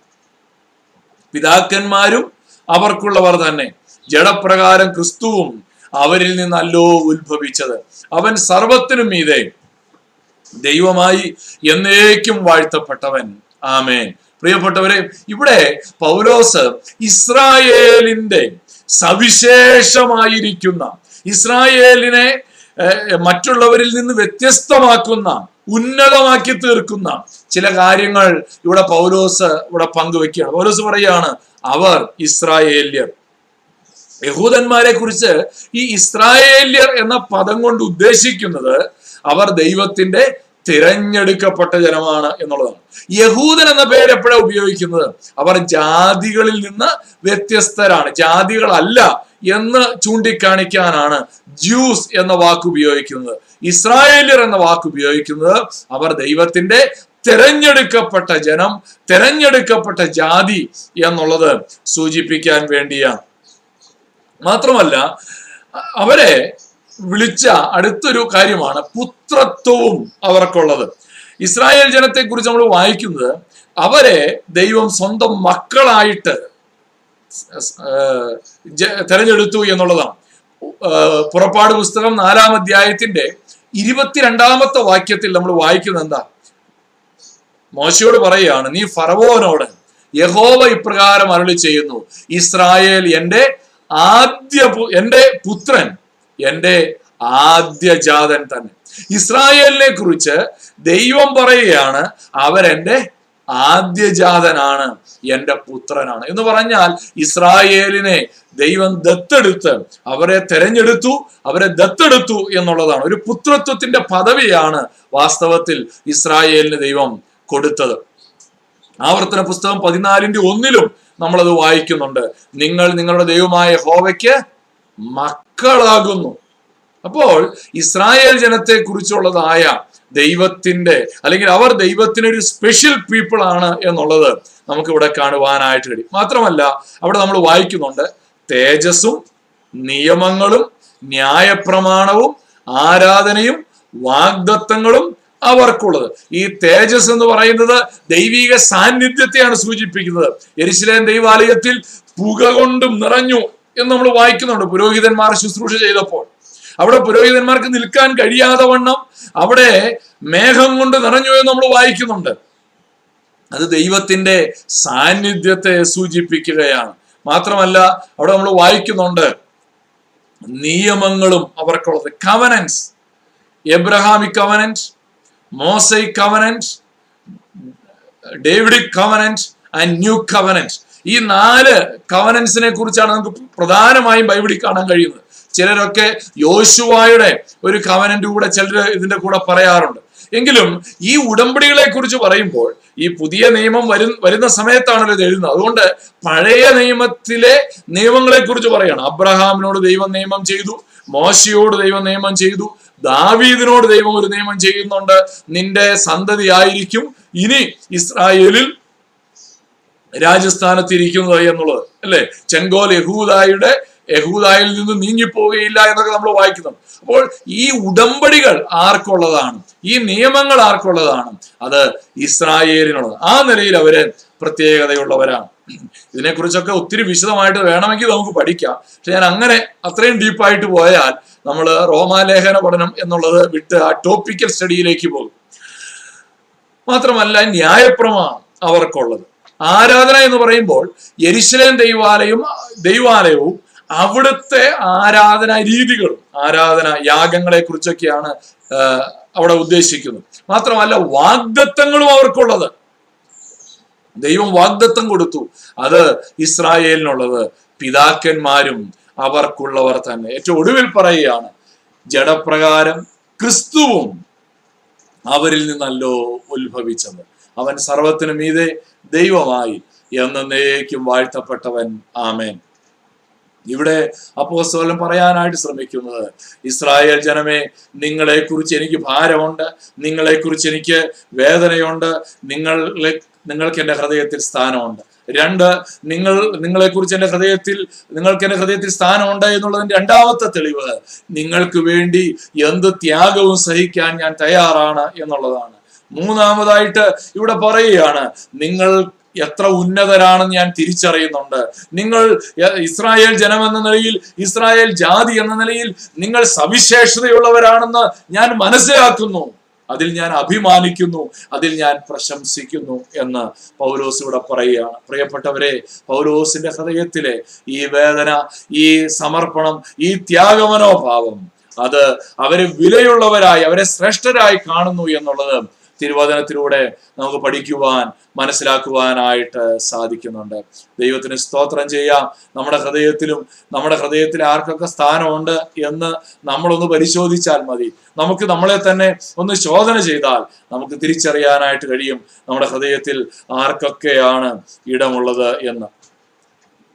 [SPEAKER 1] പിതാക്കന്മാരും അവർക്കുള്ളവർ തന്നെ. ജഡപ്രകാരം ക്രിസ്തുവും അവരിൽ നിന്നല്ലോ ഉത്ഭവിച്ചത്. അവൻ സർവത്തിനും മീതെ ദൈവമായി എന്നേക്കും വാഴ്ത്തപ്പെട്ടവൻ. ആമേൻ. പ്രിയപ്പെട്ടവരെ ഇവിടെ പൗലോസ് ഇസ്രായേലിന്റെ സവിശേഷമായിരിക്കുന്ന ഇസ്രായേലിനെ മറ്റുള്ളവരിൽ നിന്ന് വ്യത്യസ്തമാക്കുന്ന ഉന്നതമാക്കി തീർക്കുന്ന ചില കാര്യങ്ങൾ ഇവിടെ പൗലോസ് ഇവിടെ പങ്കുവെക്കുകയാണ്. പൗലോസ് പറയാണ് അവർ ഇസ്രായേല്യർ. യഹൂദന്മാരെ കുറിച്ച് ഈ ഇസ്രായേല്യർ എന്ന പദം കൊണ്ട് ഉദ്ദേശിക്കുന്നത് അവർ ദൈവത്തിന്റെ തിരഞ്ഞെടുക്കപ്പെട്ട ജനമാണ് എന്നുള്ളതാണ്. യഹൂദൻ എന്ന പേര് എപ്പോഴാണ് ഉപയോഗിക്കുന്നത്? അവർ ജാതികളിൽ നിന്ന് വ്യത്യസ്തരാണ്. ജാതികളല്ല എന്ന് ചൂണ്ടിക്കാണിക്കാനാണ് ജ്യൂസ് എന്ന വാക്ക് ഉപയോഗിക്കുന്നത്. ഇസ്രായേലിയർ എന്ന വാക്ക് ഉപയോഗിക്കുന്നത് അവർ ദൈവത്തിന്റെ തിരഞ്ഞെടുക്കപ്പെട്ട ജനം തിരഞ്ഞെടുക്കപ്പെട്ട ജാതി എന്നുള്ളത് സൂചിപ്പിക്കാൻ വേണ്ടിയാണ്. മാത്രമല്ല അവരെ വിളിച്ച അടുത്തൊരു കാര്യമാണ് പുത്രത്വവും അവർക്കുള്ളത്. ഇസ്രായേൽ ജനത്തെ കുറിച്ച് നമ്മൾ വായിക്കുന്നത് അവരെ ദൈവം സ്വന്തം മക്കളായിട്ട് തെരഞ്ഞെടുത്തു എന്നുള്ളതാണ്. പുറപ്പാട് പുസ്തകം നാലാം അധ്യായത്തിന്റെ ഇരുപത്തിരണ്ടാമത്തെ വാക്യത്തിൽ നമ്മൾ വായിക്കുന്നത് എന്താ? മോശയോട് പറയുകയാണ് നീ ഫറവോനോട് യഹോവ ഇപ്രകാരം അരുളി ചെയ്യുന്നു. ഇസ്രായേൽ എന്റെ ആദ്യ എന്റെ പുത്രൻ എന്റെ ആദ്യജാതൻ തന്നെ. ഇസ്രായേലിനെ കുറിച്ച് ദൈവം പറയുകയാണ് അവരെന്റെ ആദ്യജാതനാണ് എന്റെ പുത്രനാണ്. എന്ന് പറഞ്ഞാൽ ഇസ്രായേലിനെ ദൈവം ദത്തെടുത്ത് അവരെ തെരഞ്ഞെടുത്തു അവരെ ദത്തെടുത്തു എന്നുള്ളതാണ്. ഒരു പുത്രത്വത്തിന്റെ പദവിയാണ് വാസ്തവത്തിൽ ഇസ്രായേലിന് ദൈവം കൊടുത്തത്. ആവർത്തന പുസ്തകം പതിനാലിന്റെ ഒന്നിലും നമ്മളത് വായിക്കുന്നുണ്ട്. നിങ്ങൾ നിങ്ങളുടെ ദൈവമായ ഹോവയ്ക്ക് മക്കളാകുന്നു. അപ്പോൾ ഇസ്രായേൽ ജനത്തെ കുറിച്ചുള്ളതായ ദൈവത്തിന്റെ അല്ലെങ്കിൽ അവർ ദൈവത്തിന് ഒരു സ്പെഷ്യൽ പീപ്പിൾ ആണ് എന്നുള്ളത് നമുക്കിവിടെ കാണുവാനായിട്ട് കഴിയും. മാത്രമല്ല അവിടെ നമ്മൾ വായിക്കുന്നുണ്ട് തേജസ്സും നിയമങ്ങളും ന്യായപ്രമാണവും ആരാധനയും വാഗ്ദത്തങ്ങളും അവർക്കുള്ളത്. ഈ തേജസ് എന്ന് പറയുന്നത് ദൈവിക സാന്നിധ്യത്തെയാണ് സൂചിപ്പിക്കുന്നത്. എരിശിലേം ദൈവാലയത്തിൽ പുക കൊണ്ടും നിറഞ്ഞു എന്ന് നമ്മൾ വായിക്കുന്നുണ്ട്. പുരോഹിതന്മാർ ശുശ്രൂഷ ചെയ്തപ്പോൾ. അവിടെ പുരോഹിതന്മാർക്ക് നിൽക്കാൻ കഴിയാതെ വണ്ണം അവിടെ മേഘം കൊണ്ട് നിറഞ്ഞു എന്ന് നമ്മൾ വായിക്കുന്നുണ്ട്. അത് ദൈവത്തിന്റെ സാന്നിധ്യത്തെ സൂചിപ്പിക്കുകയാണ്. മാത്രമല്ല അവിടെ നമ്മൾ വായിക്കുന്നുണ്ട് നിയമങ്ങളും അവർക്കുള്ളത്. Covenants Abrahamic covenants Mosaic covenants Davidic covenants and new covenants ഈ നാല് കവനൻസിനെ കുറിച്ചാണ് നമുക്ക് പ്രധാനമായും ബൈബിളിൽ കാണാൻ കഴിയുന്നത്. ചിലരൊക്കെ യോശുവായുടെ ഒരു കവനന്റ് കൂടെ ചിലർ ഇതിന്റെ കൂടെ പറയാറുണ്ട്. എങ്കിലും ഈ ഉടമ്പടികളെ കുറിച്ച് പറയുമ്പോൾ ഈ പുതിയ നിയമം വരു വരുന്ന സമയത്താണല്ലോ ഇത് എഴുതുന്നത്. അതുകൊണ്ട് പഴയ നിയമത്തിലെ നിയമങ്ങളെ കുറിച്ച് പറയണം. അബ്രഹാമിനോട് ദൈവം നിയമം ചെയ്തു മോശയോട് ദൈവം നിയമം ചെയ്തു ദാവീദിനോട് ദൈവം ഒരു നിയമം ചെയ്യുന്നുണ്ട്. നിന്റെ സന്തതി ആയിരിക്കും ഇനി ഇസ്രായേലിൽ രാജസ്ഥാനത്തിരിക്കുന്നത് എന്നുള്ളത്. അല്ലെ? ചെങ്കോൽ യഹൂദായുടെ യഹൂദായിൽ നിന്ന് നീങ്ങിപ്പോവുകയില്ല എന്നൊക്കെ നമ്മൾ വായിക്കുന്നുണ്ട് അപ്പോൾ ഈ ഉടമ്പടികൾ ആർക്കുള്ളതാണ്? ഈ നിയമങ്ങൾ ആർക്കുള്ളതാണ്? അത് ഇസ്രായേലിനുള്ളത്. ആ നിലയിൽ അവർ പ്രത്യേകതയുള്ളവരാണ്. ഇതിനെക്കുറിച്ചൊക്കെ ഒത്തിരി വിശദമായിട്ട് വേണമെങ്കിൽ നമുക്ക് പഠിക്കാം. പക്ഷെ ഞാൻ അങ്ങനെ അത്രയും ഡീപ്പായിട്ട് പോയാൽ നമ്മൾ റോമാലേഖന പഠനം എന്നുള്ളത് വിട്ട് ആ ടോപ്പിക്കൽ സ്റ്റഡിയിലേക്ക് പോകും. മാത്രമല്ല ന്യായപ്രമാണം അവർക്കുള്ളത്. ആരാധന എന്ന് പറയുമ്പോൾ യെരുശലേം ദൈവാലയം ദൈവാലയവും അവിടുത്തെ ആരാധന രീതികളും ആരാധന യാഗങ്ങളെ കുറിച്ചൊക്കെയാണ് അവിടെ ഉദ്ദേശിക്കുന്നത്. മാത്രമല്ല വാഗ്ദത്തങ്ങളും അവർക്കുള്ളത്. ദൈവം വാഗ്ദത്തം കൊടുത്തു. അത് ഇസ്രായേലിനുള്ളത്. പിതാക്കന്മാരും അവർക്കുള്ളവർ തന്നെ. ഏറ്റവും ഒടുവിൽ പറയുകയാണ് ജഡപ്രകാരം ക്രിസ്തുവും അവരിൽ നിന്നല്ലോ ഉത്ഭവിച്ചത്. അവൻ സർവത്തിനും മീതെ ദൈവമായി എന്നേക്കും വാഴ്ത്തപ്പെട്ടവൻ. ആമേൻ. ഇവിടെ അപ്പോസ്തോലം പറയാനായിട്ട് ശ്രമിക്കുന്നത് ഇസ്രായേൽ ജനമേ നിങ്ങളെ കുറിച്ച് എനിക്ക് ഭാരമുണ്ട് നിങ്ങളെ കുറിച്ച് എനിക്ക് വേദനയുണ്ട് നിങ്ങളെ നിങ്ങൾക്ക് എന്റെ ഹൃദയത്തിൽ സ്ഥാനമുണ്ട്. രണ്ട് നിങ്ങൾ നിങ്ങളെ കുറിച്ച് എന്റെ ഹൃദയത്തിൽ നിങ്ങൾക്ക് എന്റെ ഹൃദയത്തിൽ സ്ഥാനമുണ്ട് എന്നുള്ളതിന്റെ രണ്ടാമത്തെ തെളിവ് നിങ്ങൾക്ക് വേണ്ടി എന്ത് ത്യാഗവും സഹിക്കാൻ ഞാൻ തയ്യാറാണ് എന്നുള്ളതാണ്. മൂന്നാമതായിട്ട് ഇവിടെ പറയുകയാണ് നിങ്ങൾ എത്ര ഉന്നതരാണെന്ന് ഞാൻ തിരിച്ചറിയുന്നുണ്ട്. നിങ്ങൾ ഇസ്രായേൽ ജനം എന്ന നിലയിൽ ഇസ്രായേൽ ജാതി എന്ന നിലയിൽ നിങ്ങൾ സവിശേഷതയുള്ളവരാണെന്ന് ഞാൻ മനസ്സിലാക്കുന്നു. അതിൽ ഞാൻ അഭിമാനിക്കുന്നു അതിൽ ഞാൻ പ്രശംസിക്കുന്നു എന്ന് പൗലോസ് ഇവിടെ പറയുകയാണ് പ്രിയപ്പെട്ടവരെ പൗലോസിന്റെ ഹൃദയത്തിലെ ഈ വേദന ഈ സമർപ്പണം ഈ ത്യാഗമനോഭാവം അത് അവരെ വിലയുള്ളവരായി അവരെ ശ്രേഷ്ഠരായി കാണുന്നു എന്നുള്ളത് തിരുവചനത്തിലൂടെ നമുക്ക് പഠിക്കുവാൻ മനസ്സിലാക്കുവാനായിട്ട് സാധിക്കുന്നുണ്ട്. ദൈവത്തിന് സ്തോത്രം ചെയ്യാം. നമ്മുടെ ഹൃദയത്തിലും നമ്മുടെ ഹൃദയത്തിൽ ആർക്കൊക്കെ സ്ഥാനമുണ്ട് എന്ന് നമ്മളൊന്ന് പരിശോധിച്ചാൽ മതി. നമുക്ക് നമ്മളെ തന്നെ ഒന്ന് ശോധന ചെയ്താൽ നമുക്ക് തിരിച്ചറിയാനായിട്ട് കഴിയും നമ്മുടെ ഹൃദയത്തിൽ ആർക്കൊക്കെയാണ് ഇടമുള്ളത് എന്ന്.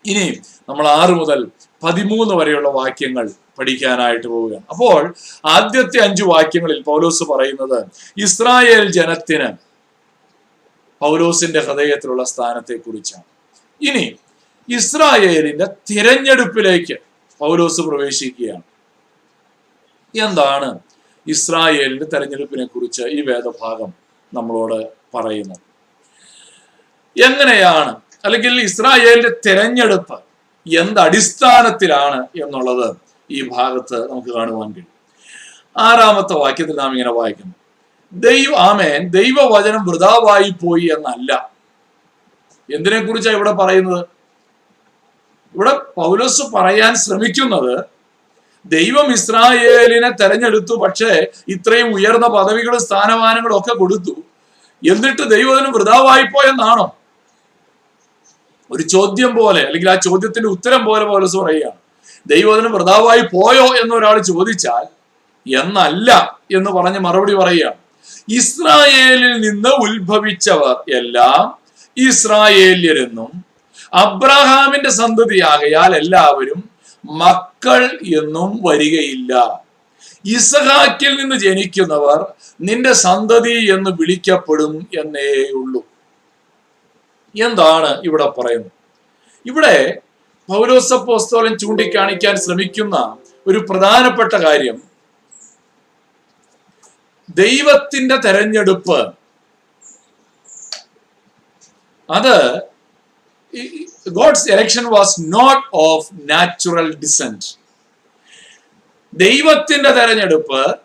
[SPEAKER 1] ഇനി നമ്മൾ ആറ് മുതൽ പതിമൂന്ന് വരെയുള്ള വാക്യങ്ങൾ പഠിക്കാനായിട്ട് പോവുകയാണ് അപ്പോൾ ആദ്യത്തെ അഞ്ചു വാക്യങ്ങളിൽ പൗലോസ് പറയുന്നത് ഇസ്രായേൽ ജനത്തിന് പൗലോസിന്റെ ഹൃദയത്തിലുള്ള സ്ഥാനത്തെ കുറിച്ചാണ് ഇനി ഇസ്രായേലിന്റെ തിരഞ്ഞെടുപ്പിലേക്ക് പൗലോസ് പ്രവേശിക്കുകയാണ്. എന്താണ് ഇസ്രായേലിന്റെ തെരഞ്ഞെടുപ്പിനെ കുറിച്ച് ഈ വേദഭാഗം നമ്മളോട് പറയുന്നത്? എങ്ങനെയാണ് അല്ലെങ്കിൽ ഇസ്രായേലിന്റെ തെരഞ്ഞെടുപ്പ് എന്ത് അടിസ്ഥാനത്തിലാണ് എന്നുള്ളത് ഈ ഭാഗത്ത് നമുക്ക് കാണുവാൻ കഴിയും. ആറാമത്തെ വാക്യത്തിൽ നാം ഇങ്ങനെ വായിക്കുന്നു. ദൈവ ആമേൻ. ദൈവവചനം വൃതാവായി പോയി എന്നല്ല. എന്തിനെ കുറിച്ചാണ് ഇവിടെ പറയുന്നത്? ഇവിടെ പൗലോസ് പറയാൻ ശ്രമിക്കുന്നത് ദൈവം ഇസ്രായേലിനെ തെരഞ്ഞെടുത്തു പക്ഷേ ഇത്രയും ഉയർന്ന പദവികളും സ്ഥാനമാനങ്ങളും ഒക്കെ കൊടുത്തു. എന്നിട്ട് ദൈവത്തിന് വൃതാവായി പോയെന്നാണോ? ഒരു ചോദ്യം പോലെ അല്ലെങ്കിൽ ആ ചോദ്യത്തിന്റെ ഉത്തരം പോലെ പോലെ പറയുകയാണ്. ദൈവത്തിനും വൃതാവായി പോയോ എന്നൊരാൾ ചോദിച്ചാൽ എന്നല്ല എന്ന് പറഞ്ഞ് മറുപടി പറയുകയാണ്. ഇസ്രായേലിൽ നിന്ന് ഉത്ഭവിച്ചവർ എല്ലാം ഇസ്രായേല്യരെന്നും അബ്രഹാമിന്റെ സന്തതിയാകയാൽ എല്ലാവരും മക്കൾ എന്നും വരികയില്ല. ഇസഹാക്കിൽ നിന്ന് ജനിക്കുന്നവർ നിന്റെ സന്തതി എന്ന് വിളിക്കപ്പെടും എന്നേ ഉള്ളൂ. എന്താണ് ഇവിടെ പറയുന്നത്? ഇവിടെ പൗലോസപ്പോസ്തോലൻ ചൂണ്ടിക്കാണിക്കാൻ ശ്രമിക്കുന്ന ഒരു പ്രധാനപ്പെട്ട കാര്യം ദൈവത്തിന്റെ തെരഞ്ഞെടുപ്പ്. അത് God's election was not of natural descent ദൈവത്തിന്റെ തെരഞ്ഞെടുപ്പ്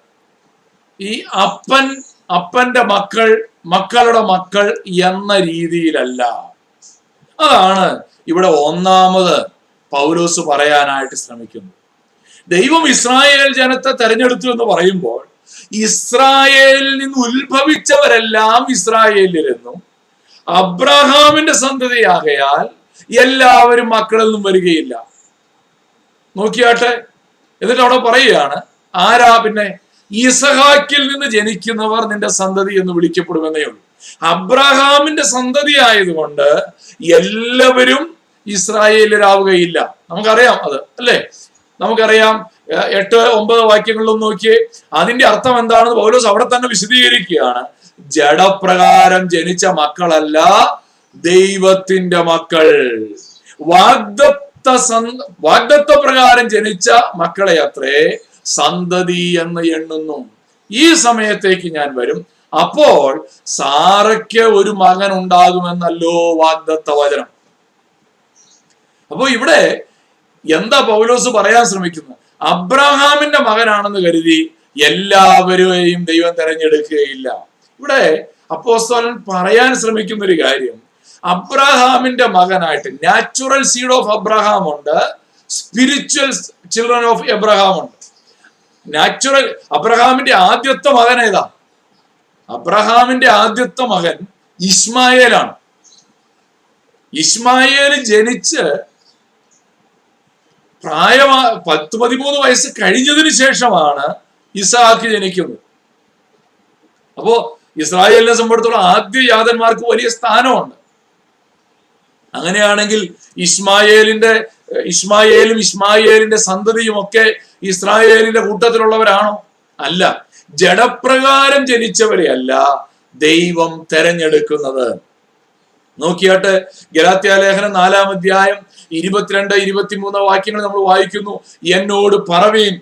[SPEAKER 1] ഈ അപ്പൻ അപ്പന്റെ മക്കൾ മക്കളുടെ മക്കൾ എന്ന രീതിയിലല്ല. അതാണ് ഇവിടെ ഒന്നാമത് പൗലോസ് പറയാനായിട്ട് ശ്രമിക്കുന്നത് ദൈവം ഇസ്രായേൽ ജനത്തെ തെരഞ്ഞെടുത്തു എന്ന് പറയുമ്പോൾ ഇസ്രായേലിൽ നിന്ന് ഉത്ഭവിച്ചവരെല്ലാം ഇസ്രായേലിലെന്നും അബ്രഹാമിന്റെ സന്തതിയാകയാൽ എല്ലാവരും മക്കളിൽ നിന്നും വരികയില്ല. നോക്കിയാട്ടെ എന്നിട്ട് അവിടെ പറയുകയാണ് ആരാ പിന്നെ ഇസഹാക്കിൽ നിന്ന് ജനിക്കുന്നവർ നിന്റെ സന്തതി എന്ന് വിളിക്കപ്പെടുമെന്നേ ഉള്ളൂ. അബ്രഹാമിന്റെ സന്തതി ആയതുകൊണ്ട് എല്ലാവരും ഇസ്രായേലരാവുകയില്ല നമുക്കറിയാം അത് അല്ലേ? നമുക്കറിയാം എട്ട് ഒമ്പത് വാക്യങ്ങളിലും നോക്കിയേ. അതിന്റെ അർത്ഥം എന്താണെന്ന് പൗലോസ് അവിടെ തന്നെ വിശദീകരിക്കുകയാണ്. ജഡപ്രകാരം ജനിച്ച മക്കളല്ല ദൈവത്തിന്റെ മക്കൾ. വാഗ്ദത്ത സന്ത വാഗ്ദത്ത പ്രകാരം ജനിച്ച മക്കളെ അത്രേ സന്തതി എന്ന് എണ്ണുന്നു. ഈ സമയത്തേക്ക് ഞാൻ വരും. അപ്പോൾ സാറയ്ക്ക് ഒരു മകൻ ഉണ്ടാകുമെന്നല്ലോ വാഗ്ദത്ത വചനം. അപ്പോ ഇവിടെ എന്താ പൗലോസ് പറയാൻ ശ്രമിക്കുന്നത്? അബ്രഹാമിന്റെ മകനാണെന്ന് കരുതി എല്ലാവരെയും ദൈവം തെരഞ്ഞെടുക്കുകയില്ല. ഇവിടെ അപ്പോസ്തോലൻ പറയാൻ ശ്രമിക്കുന്ന ഒരു കാര്യം. അബ്രഹാമിന്റെ മകനായിട്ട് നാച്ചുറൽ സീഡ് ഓഫ് അബ്രഹാം ഉണ്ട് സ്പിരിച്വൽ ചിൽഡ്രൻ ഓഫ് എബ്രഹാം ഉണ്ട് നാച്ചുറൽ അബ്രഹാമിന്റെ ആദ്യത്തെ മകൻ ഏതാ? അബ്രഹാമിന്റെ ആദ്യത്തെ മകൻ ഇസ്മായേലാണ്. ഇസ്മായേൽ ജനിച്ച് പ്രായമാ പത്ത് പതിമൂന്ന് വയസ്സ് കഴിഞ്ഞതിന് ശേഷമാണ് ഇസാഖ് ജനിക്കുന്നത്. അപ്പോ ഇസ്രായേലിനെ സംബന്ധിച്ചിടത്തോളം ആദ്യ യാതന്മാർക്ക് വലിയ സ്ഥാനമുണ്ട്. അങ്ങനെയാണെങ്കിൽ ഇസ്മായേലിന്റെ ഇസ്മായേലും ഇസ്മായേലിന്റെ സന്തതിയും ഒക്കെ ഇസ്രായേലിന്റെ കൂട്ടത്തിലുള്ളവരാണോ? അല്ല. ജഡപ്രകാരം ജനിച്ചവരെ അല്ല ദൈവം തെരഞ്ഞെടുക്കുന്നത്. നോക്കിയാട്ട് ഗലാത്യാലേഖനം നാലാം അധ്യായം ഇരുപത്തിരണ്ട് ഇരുപത്തിമൂന്ന് വാക്യങ്ങൾ നമ്മൾ വായിക്കുന്നു. എന്നോട് പറവീൻ.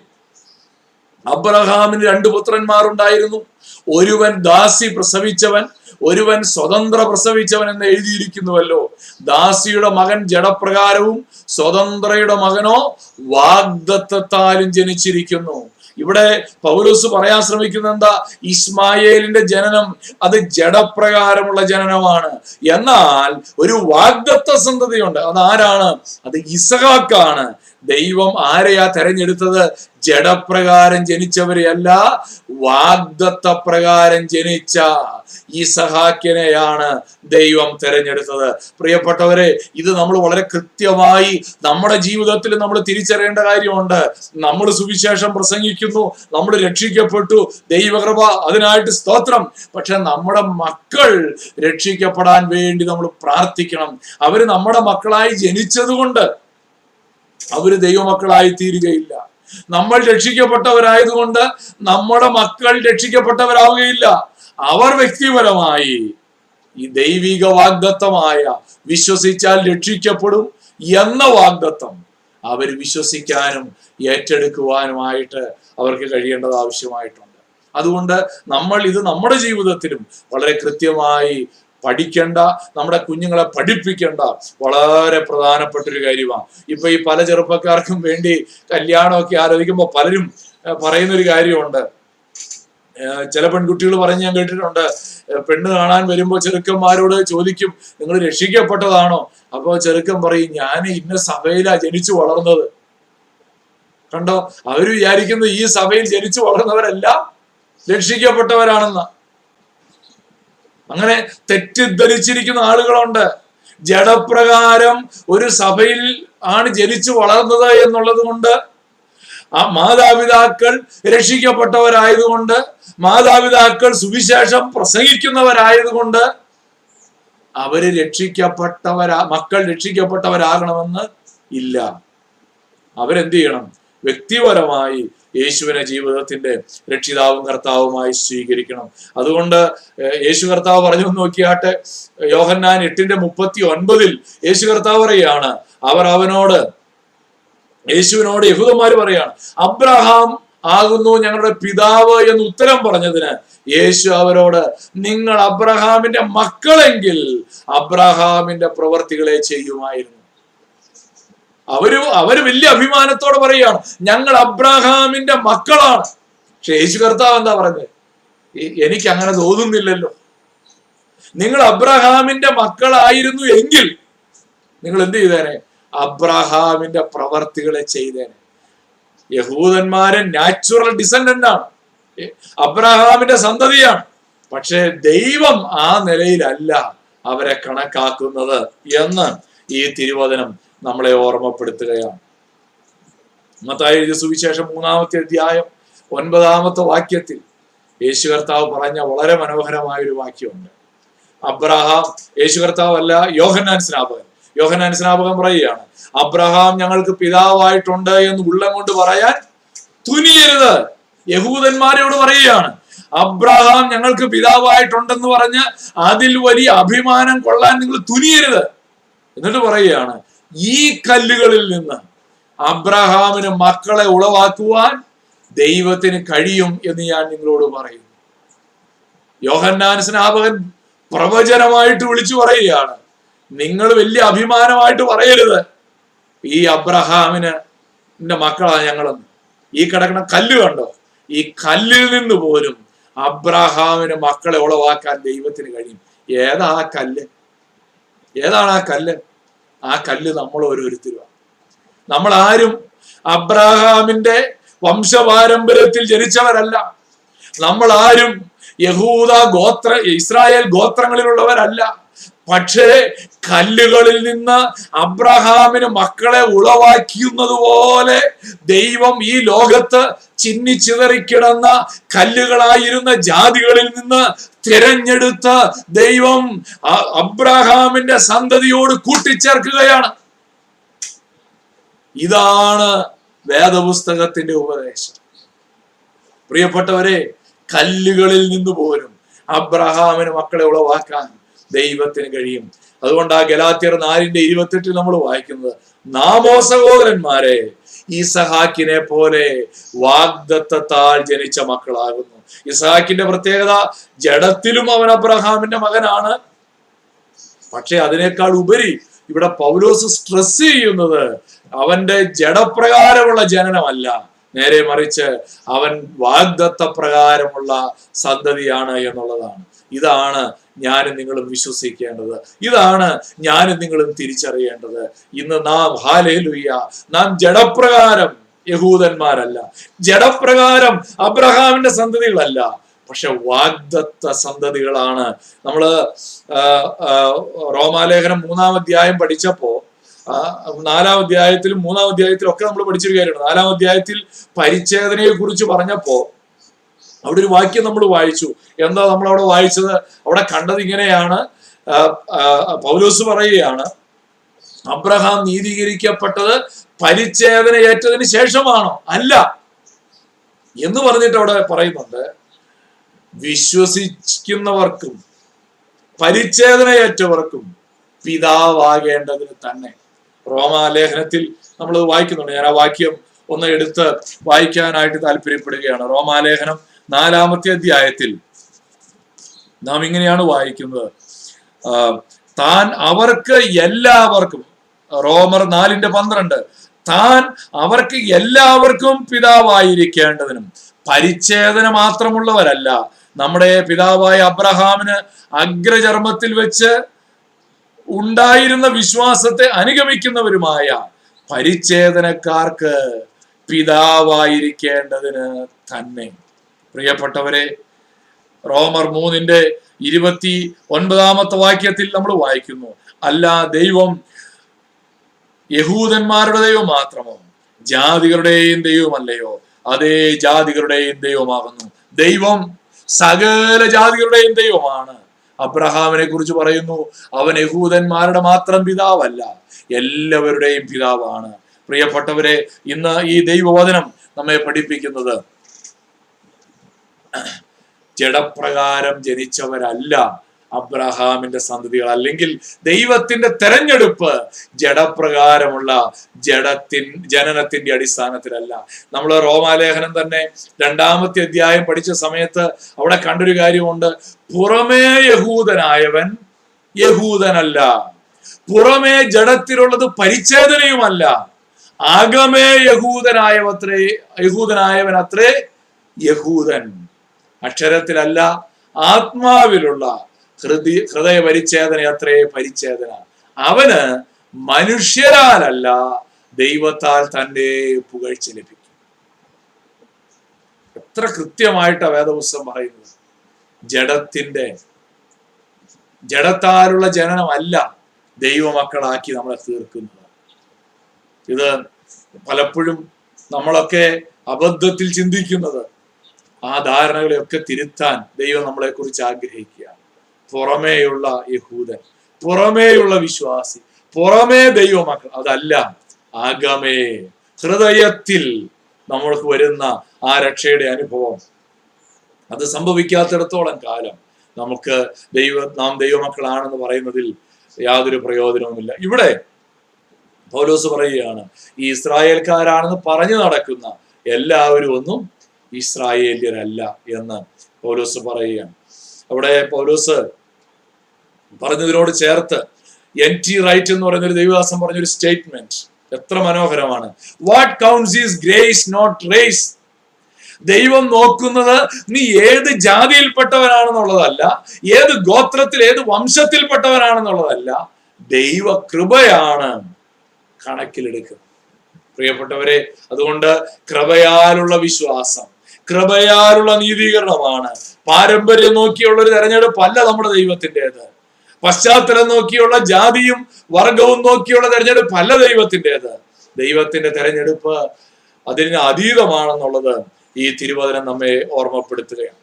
[SPEAKER 1] അബ്രഹാമിന് രണ്ട് പുത്രന്മാരുണ്ടായിരുന്നു. ഒരുവൻ ദാസി പ്രസവിച്ചവൻ ഒരുവൻ സ്വതന്ത്ര പ്രസവിച്ചവൻ എന്ന് എഴുതിയിരിക്കുന്നുവല്ലോ. ദാസിയുടെ മകൻ ജഡപ്രകാരവും സ്വതന്ത്രയുടെ മകനോ വാഗ്ദത്തത്താലും ജനിച്ചിരിക്കുന്നു. ഇവിടെ പൗലോസ് പറയാൻ ശ്രമിക്കുന്ന എന്താ? ഇസ്മായേലിന്റെ ജനനം അത് ജഡപ്രകാരമുള്ള ജനനമാണ്. എന്നാൽ ഒരു വാഗ്ദത്ത സന്തതിയുണ്ട്. അത് ആരാണ് അത് ഇസഹാക്കാണ്. ദൈവം ആരെയാ തെരഞ്ഞെടുത്തത്? ജഡപ്രകാരം ജനിച്ചവരെയല്ല വാഗ്ദത്ത പ്രകാരം ജനിച്ച ഈ സഹാക്കിനെയാണ് ദൈവം തിരഞ്ഞെടുത്തത്. പ്രിയപ്പെട്ടവരെ ഇത് നമ്മൾ വളരെ കൃത്യമായി നമ്മുടെ ജീവിതത്തിൽ നമ്മൾ തിരിച്ചറിയേണ്ട കാര്യമുണ്ട്. നമ്മൾ സുവിശേഷം പ്രസംഗിക്കുന്നു നമ്മൾ രക്ഷിക്കപ്പെട്ടു ദൈവകൃപ അതിനായിട്ട് സ്തോത്രം. പക്ഷെ നമ്മുടെ മക്കൾ രക്ഷിക്കപ്പെടാൻ വേണ്ടി നമ്മൾ പ്രാർത്ഥിക്കണം. അവർ നമ്മുടെ മക്കളായി ജനിച്ചതുകൊണ്ട് അവർ ദൈവമക്കളായി തീരുകയില്ല നമ്മൾ രക്ഷിക്കപ്പെട്ടവരായതുകൊണ്ട് നമ്മുടെ മക്കൾ രക്ഷിക്കപ്പെട്ടവരാവുകയില്ല. അവർ വ്യക്തിപരമായി ഈ ദൈവിക വാഗ്ദത്തമായ വിശ്വസിച്ചാൽ രക്ഷിക്കപ്പെടും എന്ന വാഗ്ദത്തം അവർ വിശ്വസിക്കാനും ഏറ്റെടുക്കുവാനുമായിട്ട് അവർക്ക് കഴിയേണ്ടത് ആവശ്യമായിട്ടുണ്ട്. അതുകൊണ്ട് നമ്മൾ ഇത് നമ്മുടെ ജീവിതത്തിലും വളരെ കൃത്യമായി പഠിക്കേണ്ട നമ്മുടെ കുഞ്ഞുങ്ങളെ പഠിപ്പിക്കേണ്ട. വളരെ പ്രധാനപ്പെട്ട ഒരു കാര്യമാണ്. ഇപ്പൊ ഈ പല ചെറുപ്പക്കാർക്കും വേണ്ടി കല്യാണമൊക്കെ ആലോചിക്കുമ്പോൾ പലരും പറയുന്നൊരു കാര്യമുണ്ട്. ചില പെൺകുട്ടികൾ പറഞ്ഞ് ഞാൻ കേട്ടിട്ടുണ്ട് പെണ്ണ് കാണാൻ വരുമ്പോൾ ചെറുക്കന്മാരോട് ചോദിക്കും നിങ്ങൾ രക്ഷിക്കപ്പെട്ടതാണോ? അപ്പൊ ചെറുക്കൻ പറയും ഞാൻ ഇന്ന സഭയിലാ ജനിച്ചു വളർന്നത്. കണ്ടോ? അവർ വിചാരിക്കുന്നത് ഈ സഭയിൽ ജനിച്ചു വളർന്നവരല്ല രക്ഷിക്കപ്പെട്ടവരാണെന്ന. അങ്ങനെ തെറ്റിദ്ധരിച്ചിരിക്കുന്ന ആളുകളുണ്ട്. ജഡപ്രകാരം ഒരു സഭയിൽ ആണ് ജനിച്ചു വളർന്നത് എന്നുള്ളത് കൊണ്ട് ആ മാതാപിതാക്കൾ രക്ഷിക്കപ്പെട്ടവരായതുകൊണ്ട് മാതാപിതാക്കൾ സുവിശേഷം പ്രസംഗിക്കുന്നവരായതുകൊണ്ട് അവർ രക്ഷിക്കപ്പെട്ടവരാ മക്കൾ രക്ഷിക്കപ്പെട്ടവരാകണമെന്ന് ഇല്ല. അവരെന്ത് ചെയ്യണം? വ്യക്തിപരമായി യേശുവിനെ ജീവിതത്തിന്റെ രക്ഷിതാവും കർത്താവുമായി സ്വീകരിക്കണം. അതുകൊണ്ട് യേശു കർത്താവ് പറഞ്ഞു നോക്കിയാട്ടെ യോഹന്നാൻ എട്ടിന്റെ മുപ്പത്തി ഒൻപതിൽ യേശു കർത്താവ് പറയുകയാണ് അവർ അവനോട് യേശുവിനോട് യഹൂദന്മാർ പറയാണ് അബ്രഹാം ആകുന്നു ഞങ്ങളുടെ പിതാവ് എന്ന് ഉത്തരം പറഞ്ഞതിന് യേശു അവരോട് നിങ്ങൾ അബ്രഹാമിന്റെ മക്കളെങ്കിൽ അബ്രഹാമിന്റെ പ്രവർത്തികളെ ചെയ്യുമായിരുന്നു. അവർ അവർ വലിയ അഭിമാനത്തോടെ പറയുകയാണ് ഞങ്ങൾ അബ്രഹാമിന്റെ മക്കളാണ്. പക്ഷെ യേശു കർത്താവ് എന്താ പറഞ്ഞത്? "എ- എനിക്ക് അങ്ങനെ തോന്നുന്നില്ലല്ലോ. നിങ്ങൾ അബ്രഹാമിന്റെ മക്കളായിരുന്നു എങ്കിൽ നിങ്ങൾ എന്ത് ചെയ്തേനെ? അബ്രഹാമിന്റെ പ്രവർത്തികളെ ചെയ്തേനെ. യഹൂദന്മാരെ നാച്ചുറൽ ഡിസൻഡന്റ് ആണ്. അബ്രഹാമിന്റെ സന്തതിയാണ്. പക്ഷെ ദൈവം ആ നിലയിലല്ല അവരെ കണക്കാക്കുന്നത് എന്ന് ഈ തിരുവചനം നമ്മളെ ഓർമ്മപ്പെടുത്തുകയാണ്. മത്തായി എഴുതിയ സുവിശേഷം മൂന്നാമത്തെ അധ്യായം ഒൻപതാമത്തെ വാക്യത്തിൽ യേശു കർത്താവ് പറഞ്ഞ വളരെ മനോഹരമായ ഒരു വാക്യമുണ്ട്. അബ്രഹാം യേശു കർത്താവ് അല്ല യോഹന്നാൻ സ്നാപകൻ. യോഹന്നാൻ സ്നാപകൻ പറയുകയാണ് അബ്രഹാം ഞങ്ങൾക്ക് പിതാവായിട്ടുണ്ട് എന്ന് ഉള്ളം കൊണ്ട് പറയാൻ തുനിയരുത്. യഹൂദന്മാരോട് പറയുകയാണ് അബ്രഹാം ഞങ്ങൾക്ക് പിതാവായിട്ടുണ്ടെന്ന് പറഞ്ഞ് അതിൽ വലിയ അഭിമാനം കൊള്ളാൻ നിങ്ങൾ തുനിയരുത്. എന്നിട്ട് പറയുകയാണ് ഈ കല്ലുകളിൽ നിന്ന് അബ്രഹാമിന് മക്കളെ ഉളവാക്കുവാൻ ദൈവത്തിന് കഴിയും എന്ന് ഞാൻ നിങ്ങളോട് പറയുന്നു. യോഹന്നാൻ സ്നാപകൻ പ്രവചനമായിട്ട് വിളിച്ചു പറയുകയാണ്. നിങ്ങൾ വലിയ അഭിമാനമായിട്ട് പറയരുത്. ഈ അബ്രഹാമിന് മക്കളാ ഞങ്ങളെന്ന്. ഈ കിടക്കുന്ന കല്ല് കണ്ടോ? ഈ കല്ലിൽ നിന്ന് പോലും അബ്രഹാമിന് മക്കളെ ഉളവാക്കാൻ ദൈവത്തിന് കഴിയും. ഏതാ ആ കല്ല്? ഏതാണ് ആ കല്ല്? ആ കല്ല് നമ്മൾ ഓരോരുത്തരുമാണ് നമ്മൾ ആരും അബ്രാഹാമിന്റെ വംശപാരമ്പര്യത്തിൽ ജനിച്ചവരല്ല. നമ്മൾ ആരും യഹൂദ ഗോത്ര ഇസ്രായേൽ ഗോത്രങ്ങളിലുള്ളവരല്ല. പക്ഷേ കല്ലുകളിൽ നിന്ന് അബ്രഹാമിന് മക്കളെ ഉളവാക്കിയുന്നത് പോലെ ദൈവം ഈ ലോകത്ത് ചിന്നിച്ചിതറിക്കിടന്ന കല്ലുകളായിരുന്ന ജാതികളിൽ നിന്ന് തിരഞ്ഞെടുത്ത ദൈവം അബ്രഹാമിന്റെ സന്തതിയോട് കൂട്ടിച്ചേർക്കുകയാണ്. ഇതാണ് വേദപുസ്തകത്തിന്റെ ഉപദേശം. പ്രിയപ്പെട്ടവരെ കല്ലുകളിൽ നിന്ന് പോലും അബ്രഹാമിന് മക്കളെ ഉളവാക്കാൻ ദൈവത്തിന് കഴിയും. അതുകൊണ്ട് ആ ഗലാത്തിയർ നാലിന്റെ ഇരുപത്തെട്ടിൽ നമ്മൾ വായിക്കുന്നത് നാമോ സഹോദരന്മാരെ ഈസഹാക്കിനെ പോലെ വാഗ്ദത്തത്താൽ ജനിച്ച മക്കളാകുന്നു. ഇസഹാക്കിന്റെ പ്രത്യേകത ജഡത്തിലും അവൻ അബ്രഹാമിന്റെ മകനാണ്. പക്ഷെ അതിനേക്കാൾ ഉപരി ഇവിടെ പൗലോസ് സ്ട്രെസ് ചെയ്യുന്നത് അവന്റെ ജഡപ്രകാരമുള്ള ജനനമല്ല. നേരെ മറിച്ച് അവൻ വാഗ്ദത്ത പ്രകാരമുള്ള സന്തതിയാണ് എന്നുള്ളതാണ്. ഇതാണ് ഞാനും നിങ്ങളും വിശ്വസിക്കേണ്ടത്. ഇതാണ് ഞാനും നിങ്ങളും തിരിച്ചറിയേണ്ടത്. ഇന്ന് നാം ഹാലേലുയ്യ നാം ജഡപ്രകാരം യഹൂദന്മാരല്ല. ജഡപ്രകാരം അബ്രഹാമിന്റെ സന്തതികളല്ല. പക്ഷെ വാഗ്ദത്ത സന്തതികളാണ്. ആ, റോമാലേഖനം മൂന്നാം അധ്യായം പഠിച്ചപ്പോ നാലാം അധ്യായത്തിലും മൂന്നാം അധ്യായത്തിലും ഒക്കെ നമ്മൾ പഠിച്ചൊരു കാര്യമാണ് നാലാം അധ്യായത്തിൽ പരിച്ഛേദനയെ കുറിച്ച് പറഞ്ഞപ്പോ അവിടെ ഒരു വാക്യം നമ്മൾ വായിച്ചു. എന്താ നമ്മൾ അവിടെ വായിച്ചത്? അവിടെ കണ്ടത് ഇങ്ങനെയാണ്. പൗലോസ് പറയുകയാണ് അബ്രഹാം നീതീകരിക്കപ്പെട്ടത് പരിച്ഛേദന ഏറ്റതിന് ശേഷമാണോ? അല്ല. എന്ന് പറഞ്ഞിട്ട് അവിടെ പറയുന്നുണ്ട് വിശ്വസിക്കുന്നവർക്കും പരിച്ഛേദനയേറ്റവർക്കും പിതാവാകേണ്ടതിന് തന്നെ. റോമാലേഖനത്തിൽ നമ്മൾ വായിക്കുന്നുണ്ട്. ഞാൻ ആ വാക്യം ഒന്ന് എടുത്ത് വായിക്കാനായിട്ട് താല്പര്യപ്പെടുകയാണ്. റോമാലേഖനം നാലാമത്തെ അധ്യായത്തിൽ നാം ഇങ്ങനെയാണ് വായിക്കുന്നത്. താൻ അവർക്ക് എല്ലാവർക്കും റോമർ നാലിന്റെ പന്ത്രണ്ട് താൻ അവർക്ക് എല്ലാവർക്കും പിതാവായിരിക്കേണ്ടതിനും പരിച്ഛേദന മാത്രമുള്ളവരല്ല. നമ്മുടെ പിതാവായ അബ്രഹാമിന് അഗ്രചർമ്മത്തിൽ വെച്ച് ഉണ്ടായിരുന്ന വിശ്വാസത്തെ അനുഗമിക്കുന്നവരുമായ പരിച്ഛേദനക്കാർക്ക് പിതാവായിരിക്കേണ്ടതിന് തന്നെ. പ്രിയപ്പെട്ടവരെ റോമർ മൂന്നിന്റെ ഇരുപത്തി ഒൻപതാമത്തെ വാക്യത്തിൽ നമ്മൾ വായിക്കുന്നു അല്ല ദൈവം യഹൂദന്മാരുടെ ദൈവം മാത്രമോ? ജാതികളുടെയും ദൈവമല്ലയോ? അതേ ജാതികളുടെയും ദൈവമാകുന്നു. ദൈവം സകല ജാതികളുടെയും ദൈവമാണ്. അബ്രഹാമിനെ കുറിച്ച് പറയുന്നു അവൻ യഹൂദന്മാരുടെ മാത്രം പിതാവല്ല എല്ലാവരുടെയും പിതാവാണ്. പ്രിയപ്പെട്ടവരെ ഇന്ന് ഈ ദൈവവചനം നമ്മെ പഠിപ്പിക്കുന്നത് ജഡപ്രകാരം ജനിച്ചവരല്ല അബ്രഹാമിന്റെ സന്തതികൾ. അല്ലെങ്കിൽ ദൈവത്തിന്റെ തെരഞ്ഞെടുപ്പ് ജഡപ്രകാരമുള്ള ജഡത്തിൻ ജനനത്തിന്റെ അടിസ്ഥാനത്തിലല്ല. നമ്മൾ റോമാലേഖനം തന്നെ രണ്ടാമത്തെ അധ്യായം പഠിച്ച സമയത്ത് അവിടെ കണ്ടൊരു കാര്യമുണ്ട്. പുറമേ യഹൂദനായവൻ യഹൂദനല്ല. പുറമേ ജഡത്തിലുള്ളത് പരിച്ഛേദനയുമല്ല. ആഗമേ യഹൂദനായവത്രേ യഹൂദനായവൻ അത്രേ യഹൂദൻ. അക്ഷരത്തിലല്ല ആത്മാവിലുള്ള ഹൃദയ ഹൃദയ പരിച്ഛേദന അത്രേ പരിച്ഛേദന? അവന് മനുഷ്യരാലല്ല ദൈവത്താൽ തന്റെ പുകഴ്ച ലഭിക്കും. എത്ര കൃത്യമായിട്ട് വേദപുസ്തകം പറയുന്നത്. ജഡത്തിന്റെ ജഡത്താലുള്ള ജനനമല്ല ദൈവമക്കളാക്കി നമ്മളെ തീർക്കുന്നത്. ഇത് പലപ്പോഴും നമ്മളൊക്കെ അബദ്ധത്തിൽ ചിന്തിക്കുന്നത്. ആ ധാരണകളെയൊക്കെ തിരുത്താൻ ദൈവം നമ്മളെ കുറിച്ച് ആഗ്രഹിക്കുകയാണ്. പുറമേയുള്ള യഹൂദൻ പുറമേയുള്ള വിശ്വാസി പുറമേ ദൈവമക്കൾ അതല്ല അകമേ ഹൃദയത്തിൽ നമ്മൾക്ക് വരുന്ന ആ രക്ഷയുടെ അനുഭവം. അത് സംഭവിക്കാത്തിടത്തോളം കാലം നമുക്ക് ദൈവ നാം ദൈവമക്കളാണെന്ന് പറയുന്നതിൽ യാതൊരു പ്രയോജനവുമില്ല. ഇവിടെ പൗലോസ് പറയുകയാണ് ഈ ഇസ്രായേൽക്കാരാണെന്ന് പറഞ്ഞു നടക്കുന്ന എല്ലാവരും ഒന്നും ഇസ്രായേല്യരല്ല എന്ന് പൗലോസ് പറയുകയാണ്. അവിടെ പൗലോസ് പറഞ്ഞതിനോട് ചേർത്ത് എൻ ടി റൈറ്റ് എന്ന് പറയുന്ന ഒരു ദൈവദാസം പറഞ്ഞൊരു സ്റ്റേറ്റ്മെന്റ് എത്ര മനോഹരമാണ്. What counts is grace not race ദൈവം നോക്കുന്നത് നീ ഏത് ജാതിയിൽപ്പെട്ടവനാണെന്നുള്ളതല്ല ഏത് ഗോത്രത്തിൽ ഏത് വംശത്തിൽപ്പെട്ടവനാണെന്നുള്ളതല്ല ദൈവ കൃപയാണ് കണക്കിലെടുക്കുന്നത്. പ്രിയപ്പെട്ടവരെ അതുകൊണ്ട് കൃപയാലുള്ള വിശ്വാസം കൃപയാലുള്ള നീതീകരണമാണ്. പാരമ്പര്യം നോക്കിയുള്ള ഒരു തെരഞ്ഞെടുപ്പല്ല നമ്മുടെ ദൈവത്തിന്റെത്. പശ്ചാത്തലം നോക്കിയുള്ള ജാതിയും വർഗവും നോക്കിയുള്ള തെരഞ്ഞെടുപ്പ് അല്ല ദൈവത്തിന്റെത്. ദൈവത്തിന്റെ തെരഞ്ഞെടുപ്പ് അതിന് അതീതമാണെന്നുള്ളത് ഈ തിരുവചനം നമ്മെ ഓർമ്മപ്പെടുത്തുകയാണ്.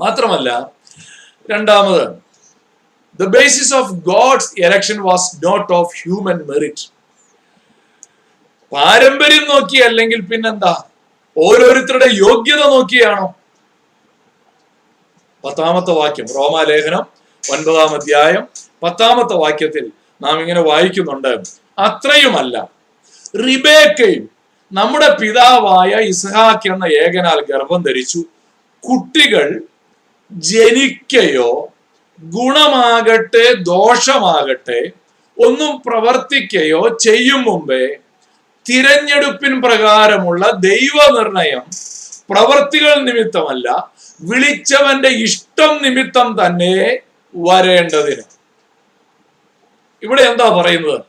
[SPEAKER 1] മാത്രമല്ല രണ്ടാമത് the basis of God's election was not of human merit പാരമ്പര്യം നോക്കി അല്ലെങ്കിൽ പിന്നെന്താ? ഓരോരുത്തരുടെ യോഗ്യത നോക്കിയാണോ? പത്താമത്തെ വാക്യം റോമാലേഖനം ഒൻപതാം അധ്യായം പത്താമത്തെ വാക്യത്തിൽ നാം ഇങ്ങനെ വായിക്കുന്നുണ്ട്. അത്രയുമല്ല റിബേക്കയും നമ്മുടെ പിതാവായ ഇസഹാക്ക് എന്ന ഏകനാൽ ഗർഭം ധരിച്ചു. കുട്ടികൾ ജനിക്കയോ ഗുണമാകട്ടെ ദോഷമാകട്ടെ ഒന്നും പ്രവർത്തിക്കയോ ചെയ്യും മുമ്പേ തിരഞ്ഞെടുപ്പിൻ പ്രകാരമുള്ള ദൈവനിർണയം പ്രവർത്തികൾ നിമിത്തമല്ല വിളിച്ചവന്റെ ഇഷ്ടം നിമിത്തം തന്നെ വരേണ്ടതിന്. ഇവിടെ എന്താ പറയുന്നത്?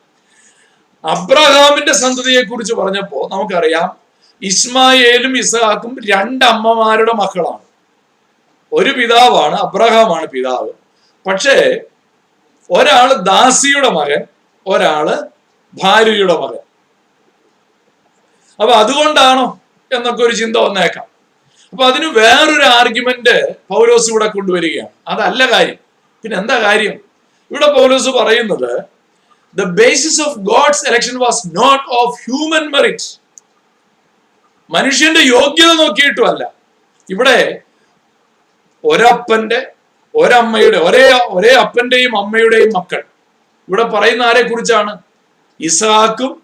[SPEAKER 1] അബ്രഹാമിന്റെ സന്തതിയെ കുറിച്ച് പറഞ്ഞപ്പോ നമുക്കറിയാം ഇസ്മായേലും ഇസഹാക്കും രണ്ടമ്മമാരുടെ മക്കളാണ്. ഒരു പിതാവാണ് അബ്രഹാമാണ് പിതാവ്. പക്ഷേ ഒരാൾ ദാസിയുടെ മകൻ ഒരാൾ ഭാര്യയുടെ മകൻ. അപ്പൊ അതുകൊണ്ടാണോ എന്നൊക്കെ ഒരു ചിന്ത വന്നേക്കാം. അപ്പൊ അതിന് വേറൊരു ആർഗ്യുമെന്റ് പൗലോസ് ഇവിടെ കൊണ്ടുവരികയാണ്. അതല്ല കാര്യം. പിന്നെ എന്താ കാര്യം? ഇവിടെ പൗലോസ് പറയുന്നത് the basis of God's election was not of human merit മനുഷ്യന്റെ യോഗ്യത നോക്കിയിട്ടുമല്ല. ഇവിടെ ഒരപ്പന്റെ ഒരമ്മയുടെ ഒരേ ഒരേ അപ്പന്റെയും അമ്മയുടെയും മക്കൾ. ഇവിടെ പറയുന്ന ആരെ കുറിച്ചാണ് ഇസാക്കും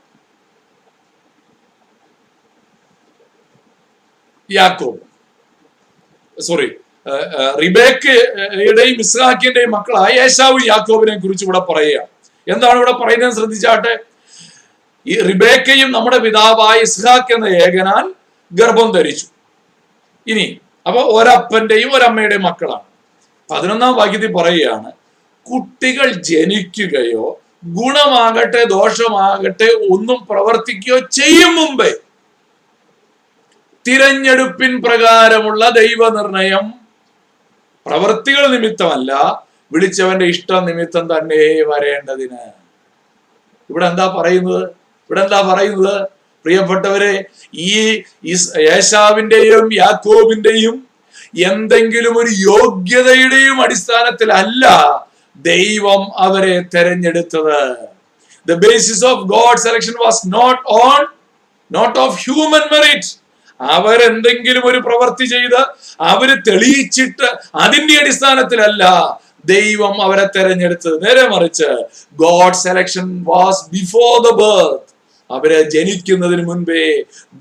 [SPEAKER 1] യാക്കോബ്. സോറി റിബേക്കയുടെയും ഇസ്ഹാക്കിന്റെയും മക്കളായ യേശാവും യാക്കോബിനെ കുറിച്ച് ഇവിടെ പറയുകയാണ്. എന്താണ് ഇവിടെ പറയുന്നത്? ശ്രദ്ധിച്ചാട്ടെ. ഈ റിബേക്കയും നമ്മുടെ പിതാവായ ഇസ്ഹാക്ക് എന്ന ഏകനാൽ ഗർഭം ധരിച്ചു. ഇനി അപ്പൊ ഒരപ്പന്റെയും ഒരമ്മയുടെയും മക്കളാണ്. പതിനൊന്നാം വാക്യത്തിൽ പറയുകയാണ് കുട്ടികൾ ജനിക്കുകയോ ഗുണമാകട്ടെ ദോഷമാകട്ടെ ഒന്നും പ്രവർത്തിക്കുകയോ ചെയ്യും മുമ്പേ തിരഞ്ഞെടുപ്പിൻ പ്രകാരമുള്ള ദൈവനിർണയം പ്രവൃത്തികൾ നിമിത്തമല്ല വിളിച്ചവന്റെ ഇഷ്ടം നിമിത്തം തന്നെ വരേണ്ടതിന്. ഇവിടെ എന്താ പറയുന്നത്? ഇവിടെ എന്താ പറയുന്നത്? പ്രിയപ്പെട്ടവരെ ഈ യേശാവിന്റെയും യാക്കോബിന്റെയും എന്തെങ്കിലും ഒരു യോഗ്യതയുടെയും അടിസ്ഥാനത്തിലല്ല ദൈവം അവരെ തെരഞ്ഞെടുത്തത്. The basis of God selection was not on not of human merit അവരെന്തെങ്കിലും ഒരു പ്രവൃത്തി ചെയ്ത് അവർ തെളിയിച്ചിട്ട് അതിന്റെ അടിസ്ഥാനത്തിലല്ല ദൈവം അവരെ തെരഞ്ഞെടുത്തത്. നേരെ മറിച്ച് God selection was before the birth അവരെ ജനിക്കുന്നതിന് മുൻപേ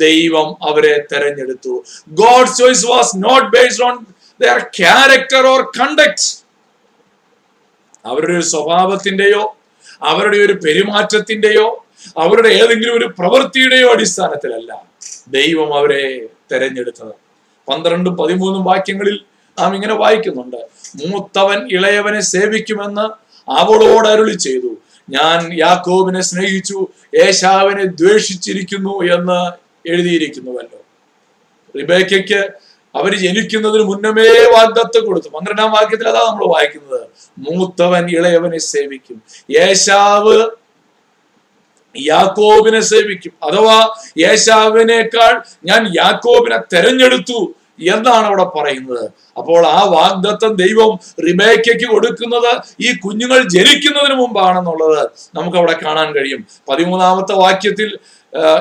[SPEAKER 1] ദൈവം അവരെ തെരഞ്ഞെടുത്തു. God choice was not based on their character or conduct അവരുടെ ഒരു സ്വഭാവത്തിന്റെയോ അവരുടെ ഒരു പെരുമാറ്റത്തിന്റെയോ അവരുടെ ഏതെങ്കിലും ഒരു പ്രവൃത്തിയുടെയോ അടിസ്ഥാനത്തിലല്ല. ദൈവം അവരെ തെരഞ്ഞെടുത്തത്. പന്ത്രണ്ടും പതിമൂന്നും വാക്യങ്ങളിൽ നാം ഇങ്ങനെ വായിക്കുന്നുണ്ട്. മൂത്തവൻ ഇളയവനെ സേവിക്കുമെന്ന് അവളോട് അരുളി ചെയ്തു. ഞാൻ യാക്കോബിനെ സ്നേഹിച്ചു ഏശാവിനെ ദ്വേഷിച്ചിരിക്കുന്നു എന്ന് എഴുതിയിരിക്കുന്നുവല്ലോ. റിബേക്കയ്ക്ക് അവർ ജനിക്കുന്നതിന് മുന്നമേ വാഗ്ദത്ത് കൊടുത്തു. പന്ത്രണ്ടാം വാക്യത്തിൽ അതാ നമ്മൾ വായിക്കുന്നത്. മൂത്തവൻ ഇളയവനെ സേവിക്കും. യേശാവ് യാക്കോബിനെ സേവിക്കും. അഥവാ യേശാവിനേക്കാൾ ഞാൻ യാക്കോബിനെ തെരഞ്ഞെടുത്തു എന്നാണ് അവിടെ പറയുന്നത്. അപ്പോൾ ആ വാഗ്ദത്തം ദൈവം റിബേക്കയ്ക്ക് കൊടുക്കുന്നത് ഈ കുഞ്ഞുങ്ങൾ ജനിക്കുന്നതിന് മുമ്പാണെന്നുള്ളത് നമുക്ക് അവിടെ കാണാൻ കഴിയും. പതിമൂന്നാമത്തെ വാക്യത്തിൽ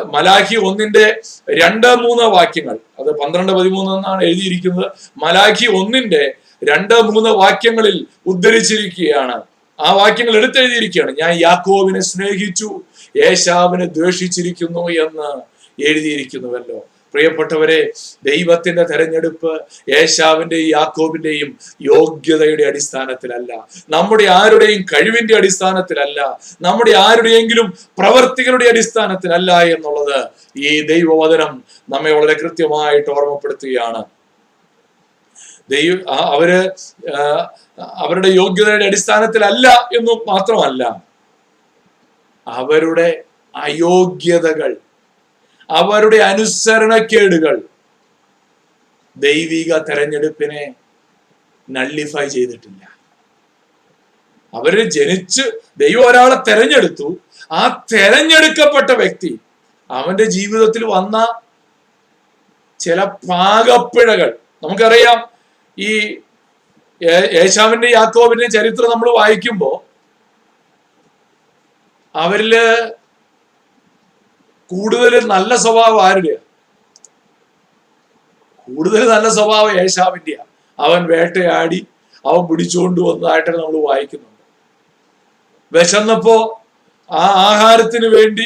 [SPEAKER 1] മലാഖി ഒന്നിന്റെ രണ്ട് മൂന്ന് വാക്യങ്ങൾ. അത് പന്ത്രണ്ട് പതിമൂന്ന് എന്നാണ് എഴുതിയിരിക്കുന്നത്. മലാഖി ഒന്നിന്റെ രണ്ട് മൂന്ന് വാക്യങ്ങളിൽ ഉദ്ധരിച്ചിരിക്കുകയാണ്. ആ വാക്യങ്ങൾ എടുത്തെഴുതിയിരിക്കുകയാണ്. ഞാൻ യാക്കോബിനെ സ്നേഹിച്ചു യേശാവിനെ ദ്വേഷിച്ചിരിക്കുന്നു എന്ന് എഴുതിയിരിക്കുന്നുവല്ലോ. പ്രിയപ്പെട്ടവരെ ദൈവത്തിന്റെ തെരഞ്ഞെടുപ്പ് യേശാവിന്റെയും യാക്കോബിന്റെയും യോഗ്യതയുടെ അടിസ്ഥാനത്തിലല്ല. നമ്മുടെ ആരുടെയും കഴിവിന്റെ അടിസ്ഥാനത്തിലല്ല. നമ്മുടെ ആരുടെയെങ്കിലും പ്രവർത്തികളുടെ അടിസ്ഥാനത്തിലല്ല എന്നുള്ളത് ഈ ദൈവവചനം നമ്മെ വളരെ കൃത്യമായിട്ട് ഓർമ്മപ്പെടുത്തുകയാണ്. ദൈവ അവർ അവരുടെ യോഗ്യതയുടെ അടിസ്ഥാനത്തിലല്ല എന്നും മാത്രമല്ല. അവരുടെ അയോഗ്യതകൾ അവരുടെ അനുസരണക്കേടുകൾ ദൈവിക തെരഞ്ഞെടുപ്പിനെ നള്ളിഫൈ ചെയ്തിട്ടില്ല. അവർ ജനിച്ച് ദൈവം ഒരാളെ തെരഞ്ഞെടുത്തു. ആ തെരഞ്ഞെടുക്കപ്പെട്ട വ്യക്തി അവന്റെ ജീവിതത്തിൽ വന്ന ചില പാകപ്പിഴകൾ. നമുക്കറിയാം ഈ യേശാവിന്റെ യാക്കോബിന്റെ ചരിത്രം നമ്മൾ വായിക്കുമ്പോ അവരിൽ കൂടുതൽ നല്ല സ്വഭാവം ആരുടെയാ? കൂടുതൽ നല്ല സ്വഭാവം ഏശാവിന്റെയാ. അവൻ വേട്ടയാടി അവൻ പിടിച്ചുകൊണ്ട് വന്നതായിട്ട് നമ്മൾ വായിക്കുന്നുണ്ട്. വിശന്നപ്പോ ആ ആഹാരത്തിന് വേണ്ടി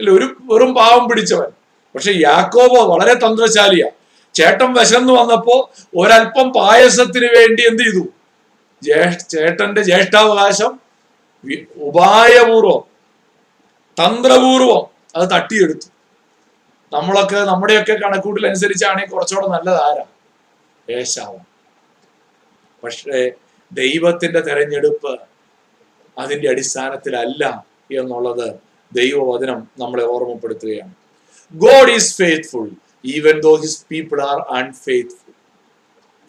[SPEAKER 1] ഒരു വെറും പാവം പിടിച്ചവൻ. പക്ഷെ യാക്കോബോ വളരെ തന്ത്രശാലിയാ. ചേട്ടൻ വിശന്ന് വന്നപ്പോ ഒരല്പം പായസത്തിന് വേണ്ടി എന്ത് ചെയ്തു? ചേട്ടന്റെ ജ്യേഷ്ഠാവകാശം ഉപായപൂർവം തന്ത്രപൂർവം അത് തട്ടിയെടുത്തു. നമ്മളൊക്കെ നമ്മുടെയൊക്കെ കണക്കൂട്ടിൽ അനുസരിച്ചാണെങ്കിൽ കുറച്ചുകൂടെ നല്ലതാരാ ആരാ? പക്ഷേ ദൈവത്തിന്റെ തെരഞ്ഞെടുപ്പ് അതിന്റെ അടിസ്ഥാനത്തിലല്ല എന്നുള്ളത് ദൈവവചനം നമ്മളെ ഓർമ്മപ്പെടുത്തുകയാണ്. God is faithful even though his people are unfaithful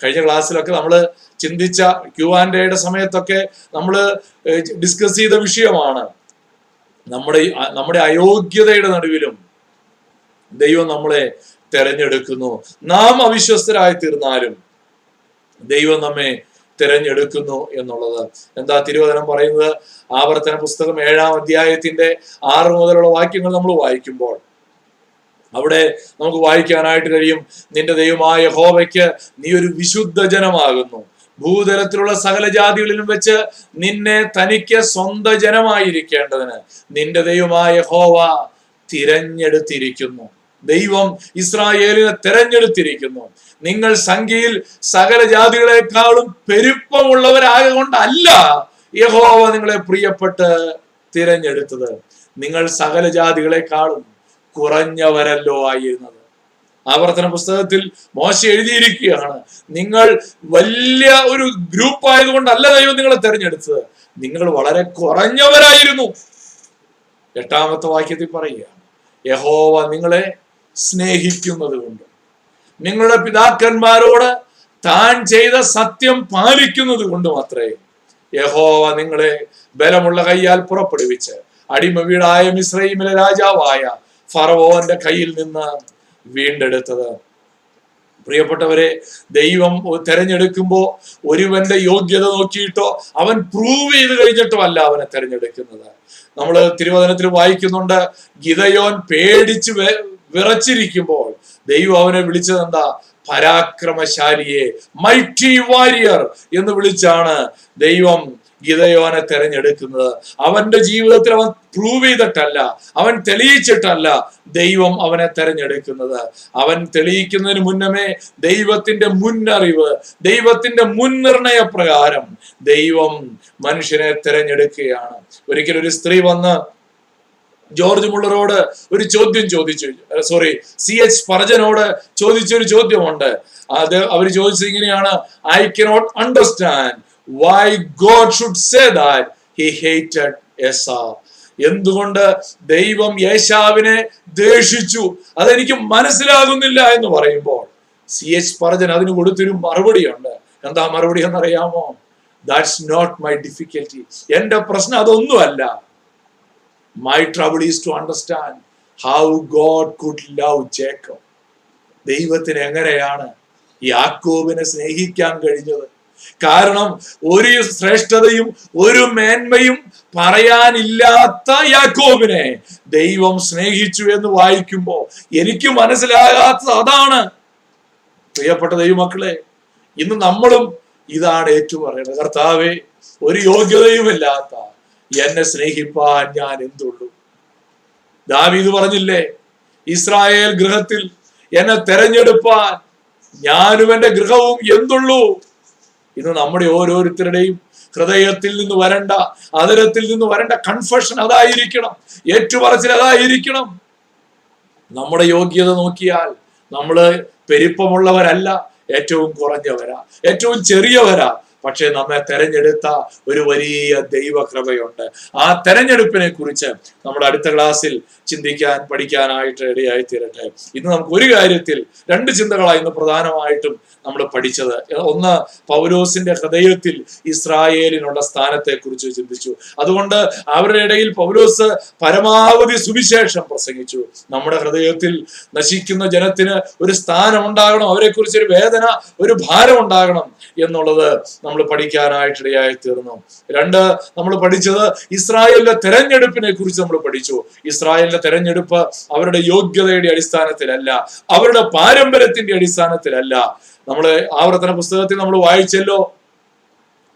[SPEAKER 1] കഴിഞ്ഞ ക്ലാസ്സിലൊക്കെ നമ്മൾ ചിന്തിച്ച ക്യു ആൻഡ് സമയത്തൊക്കെ നമ്മൾ ഡിസ്കസ് ചെയ്ത വിഷയമാണ്. നമ്മുടെ നമ്മുടെ അയോഗ്യതയുടെ നടുവിലും ദൈവം നമ്മളെ തെരഞ്ഞെടുക്കുന്നു. നാം അവിശ്വസ്തരായി തീർന്നാലും ദൈവം നമ്മെ തിരഞ്ഞെടുക്കുന്നു എന്നുള്ളത്. എന്താ തിരുവചനം പറയുന്നത്? ആവർത്തന പുസ്തകം ഏഴാം അധ്യായത്തിന്റെ ആറ് മുതലുള്ള വാക്യങ്ങൾ നമ്മൾ വായിക്കുമ്പോൾ അവിടെ നമുക്ക് വായിക്കാനായിട്ട് കഴിയും. നിന്റെ ദൈവമായ ഹോവയ്ക്ക് നീ ഒരു വിശുദ്ധ ജനമാകുന്നു. ഭൂതലത്തിലുള്ള സകല ജാതികളിലും വെച്ച് നിന്നെ തനിക്ക് സ്വന്ത ജനമായിരിക്കേണ്ടതിന് നിന്റെ ദൈവമായ ഹോവ തിരഞ്ഞെടുത്തിരിക്കുന്നു. ദൈവം ഇസ്രായേലിനെ തിരഞ്ഞെടുത്തിരിക്കുന്നു. നിങ്ങൾ സംഖ്യയിൽ സകല ജാതികളെക്കാളും പെരുപ്പമുള്ളവരാകൊണ്ടല്ല യഹോവ നിങ്ങളെ പ്രിയപ്പെട്ട് തിരഞ്ഞെടുത്തത്. നിങ്ങൾ സകല ജാതികളെക്കാളും കുറഞ്ഞവരല്ലോ ആയിരുന്നത്. ആവർത്തന പുസ്തകത്തിൽ മോശ എഴുതിയിരിക്കുകയാണ്. നിങ്ങൾ വലിയ ഒരു ഗ്രൂപ്പ് ആയതുകൊണ്ടല്ല ദൈവം നിങ്ങളെ തെരഞ്ഞെടുത്തത്. നിങ്ങൾ വളരെ കുറഞ്ഞവരായിരുന്നു. എട്ടാമത്തെ വാക്യത്തിൽ പറയുകയാണ്. യഹോവ നിങ്ങളെ സ്നേഹിക്കുന്നത് കൊണ്ട്. നിങ്ങളുടെ പിതാക്കന്മാരോട് താൻ ചെയ്ത സത്യം പാലിക്കുന്നത് കൊണ്ട് മാത്രമേ യഹോവ നിങ്ങളെ ബലമുള്ള കൈയാൽ പുറപ്പെടുവിച്ച് അടിമ വീടായ മിശ്രൈമിലെ രാജാവായ ഫറവോന്റെ കയ്യിൽ നിന്ന് വീണ്ടെടുത്തത്. പ്രിയപ്പെട്ടവരെ ദൈവം തെരഞ്ഞെടുക്കുമ്പോ ഒരുവന്റെ യോഗ്യത നോക്കിയിട്ടോ അവൻ പ്രൂവ് ചെയ്ത് കഴിഞ്ഞിട്ടോ അല്ല അവനെ തെരഞ്ഞെടുക്കുന്നത്. നമ്മൾ തിരുവചനത്തിൽ വായിക്കുന്നുണ്ട് ഗിതയോൻ പേടിച്ച് വിറച്ചിരിക്കുമ്പോൾ ദൈവം അവനെ വിളിച്ചത് എന്താ പരാക്രമശാലിയെ മൈറ്റി വാരിയർ എന്ന് വിളിച്ചാണ് ദൈവം ഗിതയോനെ തെരഞ്ഞെടുക്കുന്നത്. അവന്റെ ജീവിതത്തിൽ അവൻ പ്രൂവ് ചെയ്തിട്ടല്ല. അവൻ തെളിയിച്ചിട്ടല്ല ദൈവം അവനെ തെരഞ്ഞെടുക്കുന്നത്. അവൻ തെളിയിക്കുന്നതിന് മുന്നമേ ദൈവത്തിന്റെ മുന്നറിവ് ദൈവത്തിന്റെ മുൻനിർണയ പ്രകാരം ദൈവം മനുഷ്യനെ തെരഞ്ഞെടുക്കുകയാണ്. ഒരിക്കലും ഒരു സ്ത്രീ വന്ന് ജോർജ് മുള്ളറോട് ഒരു ചോദ്യം ചോദിച്ചു. സോറി സി എച്ച് പറജനോട് ചോദിച്ചൊരു ചോദ്യമുണ്ട്. അത് അവർ ചോദിച്ചത് ഇങ്ങനെയാണ്. I cannot understand why God should say that he hated Esau എന്തുകൊണ്ട് ദൈവം യേശാവിനെ ദേഷിച്ചു അതെനിക്ക് മനസ്സിലാകുന്നില്ല എന്ന് പറയുമ്പോൾ സി എച്ച് പറഞ്ഞൻ അതിന് കൊടുത്തൊരു മറുപടിയുണ്ട്. എന്താ മറുപടി എന്നറിയാമോ? ദാറ്റ്സ് നോട്ട് മൈ ഡിഫിക്കൽറ്റി എന്റെ പ്രശ്നം അതൊന്നുമല്ല. My trouble is to understand how God could love Jacob ദൈവത്തിന് എങ്ങനെയാണ് യാക്കോബിനെ സ്നേഹിക്കാൻ കഴിഞ്ഞത്? കാരണം ഒരു ശ്രേഷ്ഠതയും ഒരു മേന്മയും പറയാനില്ലാത്ത യാക്കോബിനെ ദൈവം സ്നേഹിച്ചു എന്ന് വായിക്കുമ്പോൾ എനിക്ക് മനസ്സിലാകാത്തത് അതാണ്. പ്രിയപ്പെട്ട ദൈവമക്കളെ ഇന്ന് നമ്മളും ഇതാണ് ഏറ്റു പറയുന്നത് കർത്താവെ ഒരു യോഗ്യതയുമില്ലാത്ത എന്നെ സ്നേഹിപ്പാൻ ഞാൻ എന്തുള്ളൂ? ദാവീദ് പറഞ്ഞില്ലേ ഇസ്രായേൽ ഗൃഹത്തിൽ എന്നെ തെരഞ്ഞെടുപ്പാൻ ഞാനും എന്റെ ഗൃഹവും എന്തുള്ളൂ? ഇന്ന് നമ്മുടെ ഓരോരുത്തരുടെയും ഹൃദയത്തിൽ നിന്ന് വരണ്ട അതരത്തിൽ നിന്ന് വരണ്ട കൺഫഷൻ അതായിരിക്കണം. ഏറ്റുപറച്ചിൽ അതായിരിക്കണം. നമ്മുടെ യോഗ്യത നോക്കിയാൽ നമ്മൾ പെരുപ്പമുള്ളവരല്ല ഏറ്റവും കുറഞ്ഞവരാ ഏറ്റവും ചെറിയവരാ. പക്ഷേ നമ്മെ തെരഞ്ഞെടുത്ത ഒരു വലിയ ദൈവകൃപയുണ്ട്. ആ തെരഞ്ഞെടുപ്പിനെ കുറിച്ച് നമ്മുടെ അടുത്ത ക്ലാസ്സിൽ ചിന്തിക്കാൻ പഠിക്കാനായിട്ട് ഇടയായി തീരട്ടെ ഇന്ന് നമുക്ക് ഒരു കാര്യത്തിൽ രണ്ട് ചിന്തകളാണ് ഇന്ന് പ്രധാനമായിട്ടും നമ്മൾ പഠിച്ചത്. ഒന്ന് പൗലോസിന്റെ ഹൃദയത്തിൽ ഇസ്രായേലിനുള്ള സ്ഥാനത്തെ കുറിച്ച് ചിന്തിച്ചു. അതുകൊണ്ട് അവരുടെ ഇടയിൽ പൗലോസ് പരമാവധി സുവിശേഷം പ്രസംഗിച്ചു. നമ്മുടെ ഹൃദയത്തിൽ നശിക്കുന്ന ജനത്തിന് ഒരു സ്ഥാനം ഉണ്ടാകണം അവരെക്കുറിച്ച് ഒരു വേദന ഒരു ഭാരം ഉണ്ടാകണം എന്നുള്ളത് നമ്മൾ പഠിക്കാനായിട്ടിടയായി തീർന്നു രണ്ട് നമ്മൾ പഠിച്ചത് ഇസ്രായേലിന്റെ തെരഞ്ഞെടുപ്പിനെ കുറിച്ച് നമ്മൾ പഠിച്ചു. ഇസ്രായേലിന്റെ തെരഞ്ഞെടുപ്പ് അവരുടെ യോഗ്യതയുടെ അടിസ്ഥാനത്തിലല്ല അവരുടെ പാരമ്പര്യത്തിന്റെ അടിസ്ഥാനത്തിലല്ല. നമ്മൾ ആവർത്തന പുസ്തകത്തിൽ നമ്മൾ വായിച്ചല്ലോ.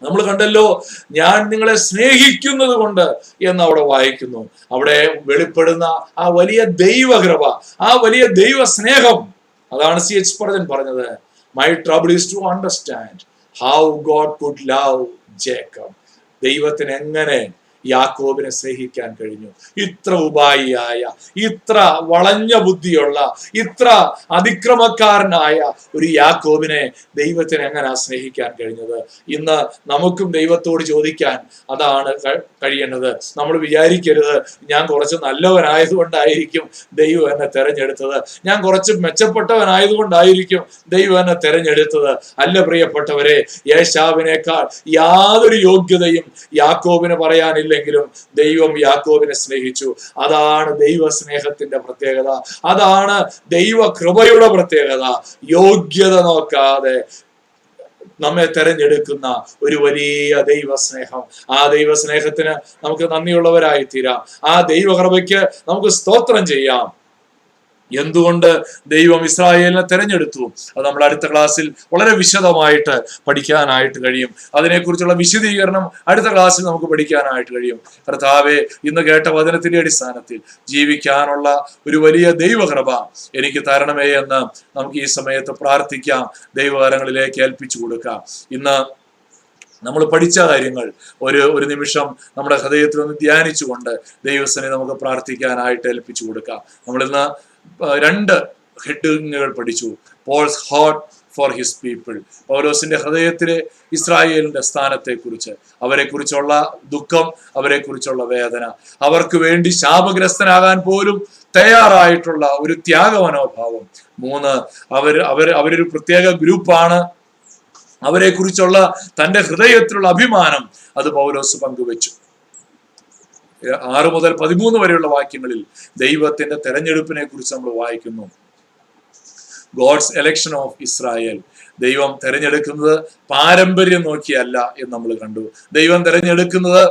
[SPEAKER 1] നമ്മൾ കണ്ടല്ലോ ഞാൻ നിങ്ങളെ സ്നേഹിക്കുന്നത് കൊണ്ട് എന്ന് അവിടെ വായിക്കുന്നു. അവിടെ വെളിപ്പെടുന്ന ആ വലിയ ദൈവകൃപ ആ വലിയ ദൈവ സ്നേഹം അതാണ് സി എച്ച് പറഞ്ഞത്. My trouble is to understand how God could love Jacob ദൈവത്തിന് എങ്ങനെ യാക്കോബിനെ സ്നേഹിക്കാൻ കഴിഞ്ഞു. ഇത്ര ഉപായിയായ ഇത്ര വളഞ്ഞ ബുദ്ധിയുള്ള ഇത്ര അതിക്രമക്കാരനായ ഒരു യാക്കോബിനെ ദൈവത്തിന് എങ്ങനെ സ്നേഹിക്കാൻ കഴിഞ്ഞത്? ഇന്ന് നമുക്കും ദൈവത്തോട് ചോദിക്കാൻ അതാണ് കഴിയേണ്ടത്. നമ്മൾ വിചാരിക്കരുത് ഞാൻ കുറച്ച് നല്ലവനായതുകൊണ്ടായിരിക്കും ദൈവം എന്നെ തെരഞ്ഞെടുത്തത്. ഞാൻ കുറച്ച് മെച്ചപ്പെട്ടവനായതുകൊണ്ടായിരിക്കും ദൈവം എന്നെ തെരഞ്ഞെടുത്തത്. അല്ല പ്രിയപ്പെട്ടവരെ യേശാവിനേക്കാൾ യാതൊരു യോഗ്യതയും യാക്കോബിന് പറയാനില്ലെങ്കിലും ദൈവം യാക്കോബിനെ സ്നേഹിച്ചു. അതാണ് ദൈവ സ്നേഹത്തിന്റെ പ്രത്യേകത. അതാണ് ദൈവ കൃപയുടെ പ്രത്യേകത. യോഗ്യത നോക്കാതെ നമ്മെ തെരഞ്ഞെടുക്കുന്ന ഒരു വലിയ ദൈവസ്നേഹം. ആ ദൈവസ്നേഹത്തിന് നമുക്ക് നന്ദിയുള്ളവരായി തീരാം ആ ദൈവകൃപയ്ക്ക് നമുക്ക് സ്തോത്രം ചെയ്യാം. എന്തുകൊണ്ട് ദൈവം ഇസ്രായേലിനെ തെരഞ്ഞെടുത്തു? അത് നമ്മൾ അടുത്ത ക്ലാസ്സിൽ വളരെ വിശദമായിട്ട് പഠിക്കാനായിട്ട് കഴിയും. അതിനെക്കുറിച്ചുള്ള വിശദീകരണം അടുത്ത ക്ലാസ്സിൽ നമുക്ക് പഠിക്കാനായിട്ട് കഴിയും. കർത്താവെ ഇന്ന് കേട്ട വചനത്തിന്റെ അടിസ്ഥാനത്തിൽ ജീവിക്കാനുള്ള ഒരു വലിയ ദൈവകൃപ എനിക്ക് തരണമേ എന്ന് നമുക്ക് ഈ സമയത്ത് പ്രാർത്ഥിക്കാം. ദൈവകരങ്ങളിലേക്ക് ഏൽപ്പിച്ചു കൊടുക്കാം. ഇന്ന് നമ്മൾ പഠിച്ച കാര്യങ്ങൾ ഒരു ഒരു നിമിഷം നമ്മുടെ ഹൃദയത്തിൽ ഒന്ന് ധ്യാനിച്ചുകൊണ്ട് ദൈവസ്ഥനെ നമുക്ക് പ്രാർത്ഥിക്കാനായിട്ട് ഏൽപ്പിച്ചു കൊടുക്കാം. നമ്മളിന്ന് രണ്ട് ഹെഡിങ്ങുകൾ പഠിച്ചു. Paul's heart for his people. പൗലോസിന്റെ ഹൃദയത്തിലെ ഇസ്രായേലിന്റെ സ്ഥാനത്തെക്കുറിച്ച്. അവരെക്കുറിച്ചുള്ള ദുഃഖം അവരെക്കുറിച്ചുള്ള വേദന. അവർക്ക് വേണ്ടി ശാപഗ്രസ്തനാകാൻ പോലും തയ്യാറായിട്ടുള്ള ഒരു ത്യാഗ മനോഭാവം മൂന്ന് അവർ അവർ അവരൊരു പ്രത്യേക ഗ്രൂപ്പാണ്. അവരെ കുറിച്ചുള്ള തന്റെ ഹൃദയത്തിലുള്ള അഭിമാനം അത് പൗലോസ് പങ്കുവെച്ചു. ആറ് മുതൽ പതിമൂന്ന് വരെയുള്ള വാക്യങ്ങളിൽ ദൈവത്തിന്റെ തെരഞ്ഞെടുപ്പിനെ കുറിച്ച് നമ്മൾ വായിക്കുന്നു. ഗോഡ്സ് എലക്ഷൻ ഓഫ് ഇസ്രായേൽ ദൈവം തിരഞ്ഞെടുക്കുന്നത് പാരമ്പര്യം നോക്കിയല്ല എന്ന് നമ്മൾ കണ്ടു. ദൈവം തിരഞ്ഞെടുക്കുന്നത്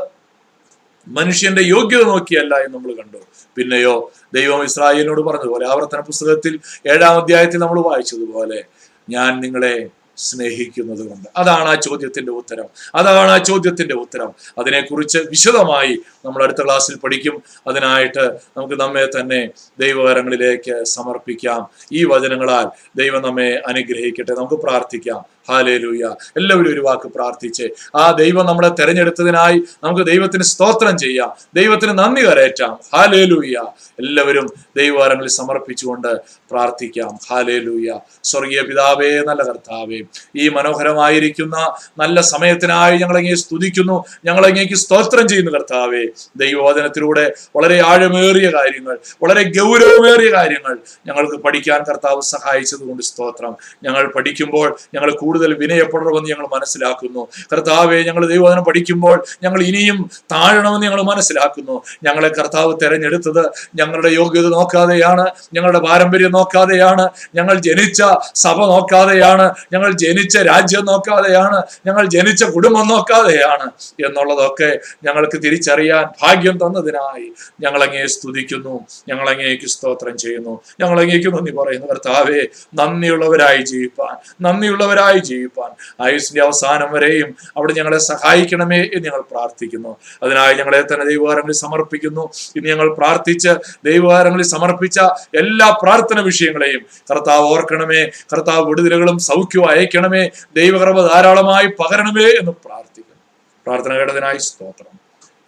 [SPEAKER 1] മനുഷ്യന്റെ യോഗ്യത നോക്കിയല്ല എന്ന് നമ്മൾ കണ്ടു. പിന്നെയോ ദൈവം ഇസ്രായേലിനോട് പറഞ്ഞതുപോലെ ആവർത്തന പുസ്തകത്തിൽ ഏഴാം അധ്യായത്തിൽ നമ്മൾ വായിച്ചതുപോലെ ഞാൻ നിങ്ങളെ സ്നേഹിക്കുന്നത് കൊണ്ട് അതാണ് ആ ചോദ്യത്തിന്റെ ഉത്തരം. അതാണ് ആ ചോദ്യത്തിന്റെ ഉത്തരം. അതിനെക്കുറിച്ച് വിശദമായി നമ്മൾ അടുത്ത ക്ലാസ്സിൽ പഠിക്കും. അതിനായിട്ട് നമുക്ക് നമ്മെ തന്നെ ദൈവകരങ്ങളിലേക്ക് സമർപ്പിക്കാം. ഈ വചനങ്ങളാൽ ദൈവം നമ്മെ അനുഗ്രഹിക്കട്ടെ. നമുക്ക് പ്രാർത്ഥിക്കാം. ഹാലേലൂയ. എല്ലാവരും ഒരു വാക്ക് പ്രാർത്ഥിച്ച്. ആ ദൈവം നമ്മളെ തെരഞ്ഞെടുത്തതിനായി നമുക്ക് ദൈവത്തിന് സ്തോത്രം ചെയ്യാം. ദൈവത്തിന് നന്ദി കരയറ്റാം ഹാലേലൂയ. എല്ലാവരും ദൈവവാരങ്ങളിൽ സമർപ്പിച്ചുകൊണ്ട് പ്രാർത്ഥിക്കാം. ഹാലേലൂയ. സ്വർഗീയ പിതാവേ നല്ല കർത്താവേ ഈ മനോഹരമായിരിക്കുന്ന നല്ല സമയത്തിനായി ഞങ്ങളെങ്ങനെ സ്തുതിക്കുന്നു. ഞങ്ങളെങ്ങേക്ക് സ്തോത്രം ചെയ്യുന്നു കർത്താവേ. ദൈവവചനത്തിലൂടെ വളരെ ആഴമേറിയ കാര്യങ്ങൾ വളരെ ഗൗരവമേറിയ കാര്യങ്ങൾ ഞങ്ങൾക്ക് പഠിക്കാൻ കർത്താവ് സഹായിച്ചതുകൊണ്ട് സ്തോത്രം. ഞങ്ങൾ പഠിക്കുമ്പോൾ ഞങ്ങൾ കൂടുതൽ വിനയപ്പെടണമെന്ന് ഞങ്ങൾ മനസ്സിലാക്കുന്നു. കർത്താവെ ഞങ്ങൾ ദൈവവചനം പഠിക്കുമ്പോൾ ഞങ്ങൾ ഇനിയും താഴണമെന്ന് ഞങ്ങൾ മനസ്സിലാക്കുന്നു. ഞങ്ങളെ കർത്താവ് തെരഞ്ഞെടുത്തത് ഞങ്ങളുടെ യോഗ്യത നോക്കാതെയാണ് ഞങ്ങളുടെ പാരമ്പര്യം നോക്കാതെയാണ് ഞങ്ങൾ ജനിച്ച സഭ നോക്കാതെയാണ് ഞങ്ങൾ ജനിച്ച രാജ്യം നോക്കാതെയാണ് ഞങ്ങൾ ജനിച്ച കുടുംബം നോക്കാതെയാണ് എന്നുള്ളതൊക്കെ ഞങ്ങൾക്ക് തിരിച്ചറിയാൻ ഭാഗ്യം തന്നതിനായി ഞങ്ങളങ്ങേ സ്തുതിക്കുന്നു ഞങ്ങളങ്ങേക്ക് സ്തോത്രം ചെയ്യുന്നു ഞങ്ങളങ്ങേക്ക് നന്ദി പറയുന്നു. കർത്താവെ നന്ദിയുള്ളവരായി ജീവിപ്പാൻ നന്ദിയുള്ളവരായി ജീവിപ്പാൻ. ആയുസിന്റെ അവസാനം വരെയും അവിടെ ഞങ്ങളെ സഹായിക്കണമേ എന്ന് ഞങ്ങൾ പ്രാർത്ഥിക്കുന്നു. അതിനായി ഞങ്ങളെ തന്നെ ദൈവകാരങ്ങളിൽ സമർപ്പിക്കുന്നു. ഇന്ന് ഞങ്ങൾ പ്രാർത്ഥിച്ച് ദൈവകാരങ്ങളിൽ സമർപ്പിച്ച എല്ലാ പ്രാർത്ഥന വിഷയങ്ങളെയും കർത്താവ് ഓർക്കണമേ കർത്താവ് വിടുതലുകളും സൗഖ്യവും അയക്കണമേ ദൈവകർമ്മ ധാരാളമായി പകരണമേ എന്ന് പ്രാർത്ഥിക്കുന്നു. പ്രാർത്ഥന കേട്ടതിനായി സ്തോത്രം.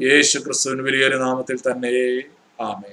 [SPEAKER 1] യേശു ക്രിസ്തുവിന് വലിയൊരു നാമത്തിൽ തന്നെ. ആമേ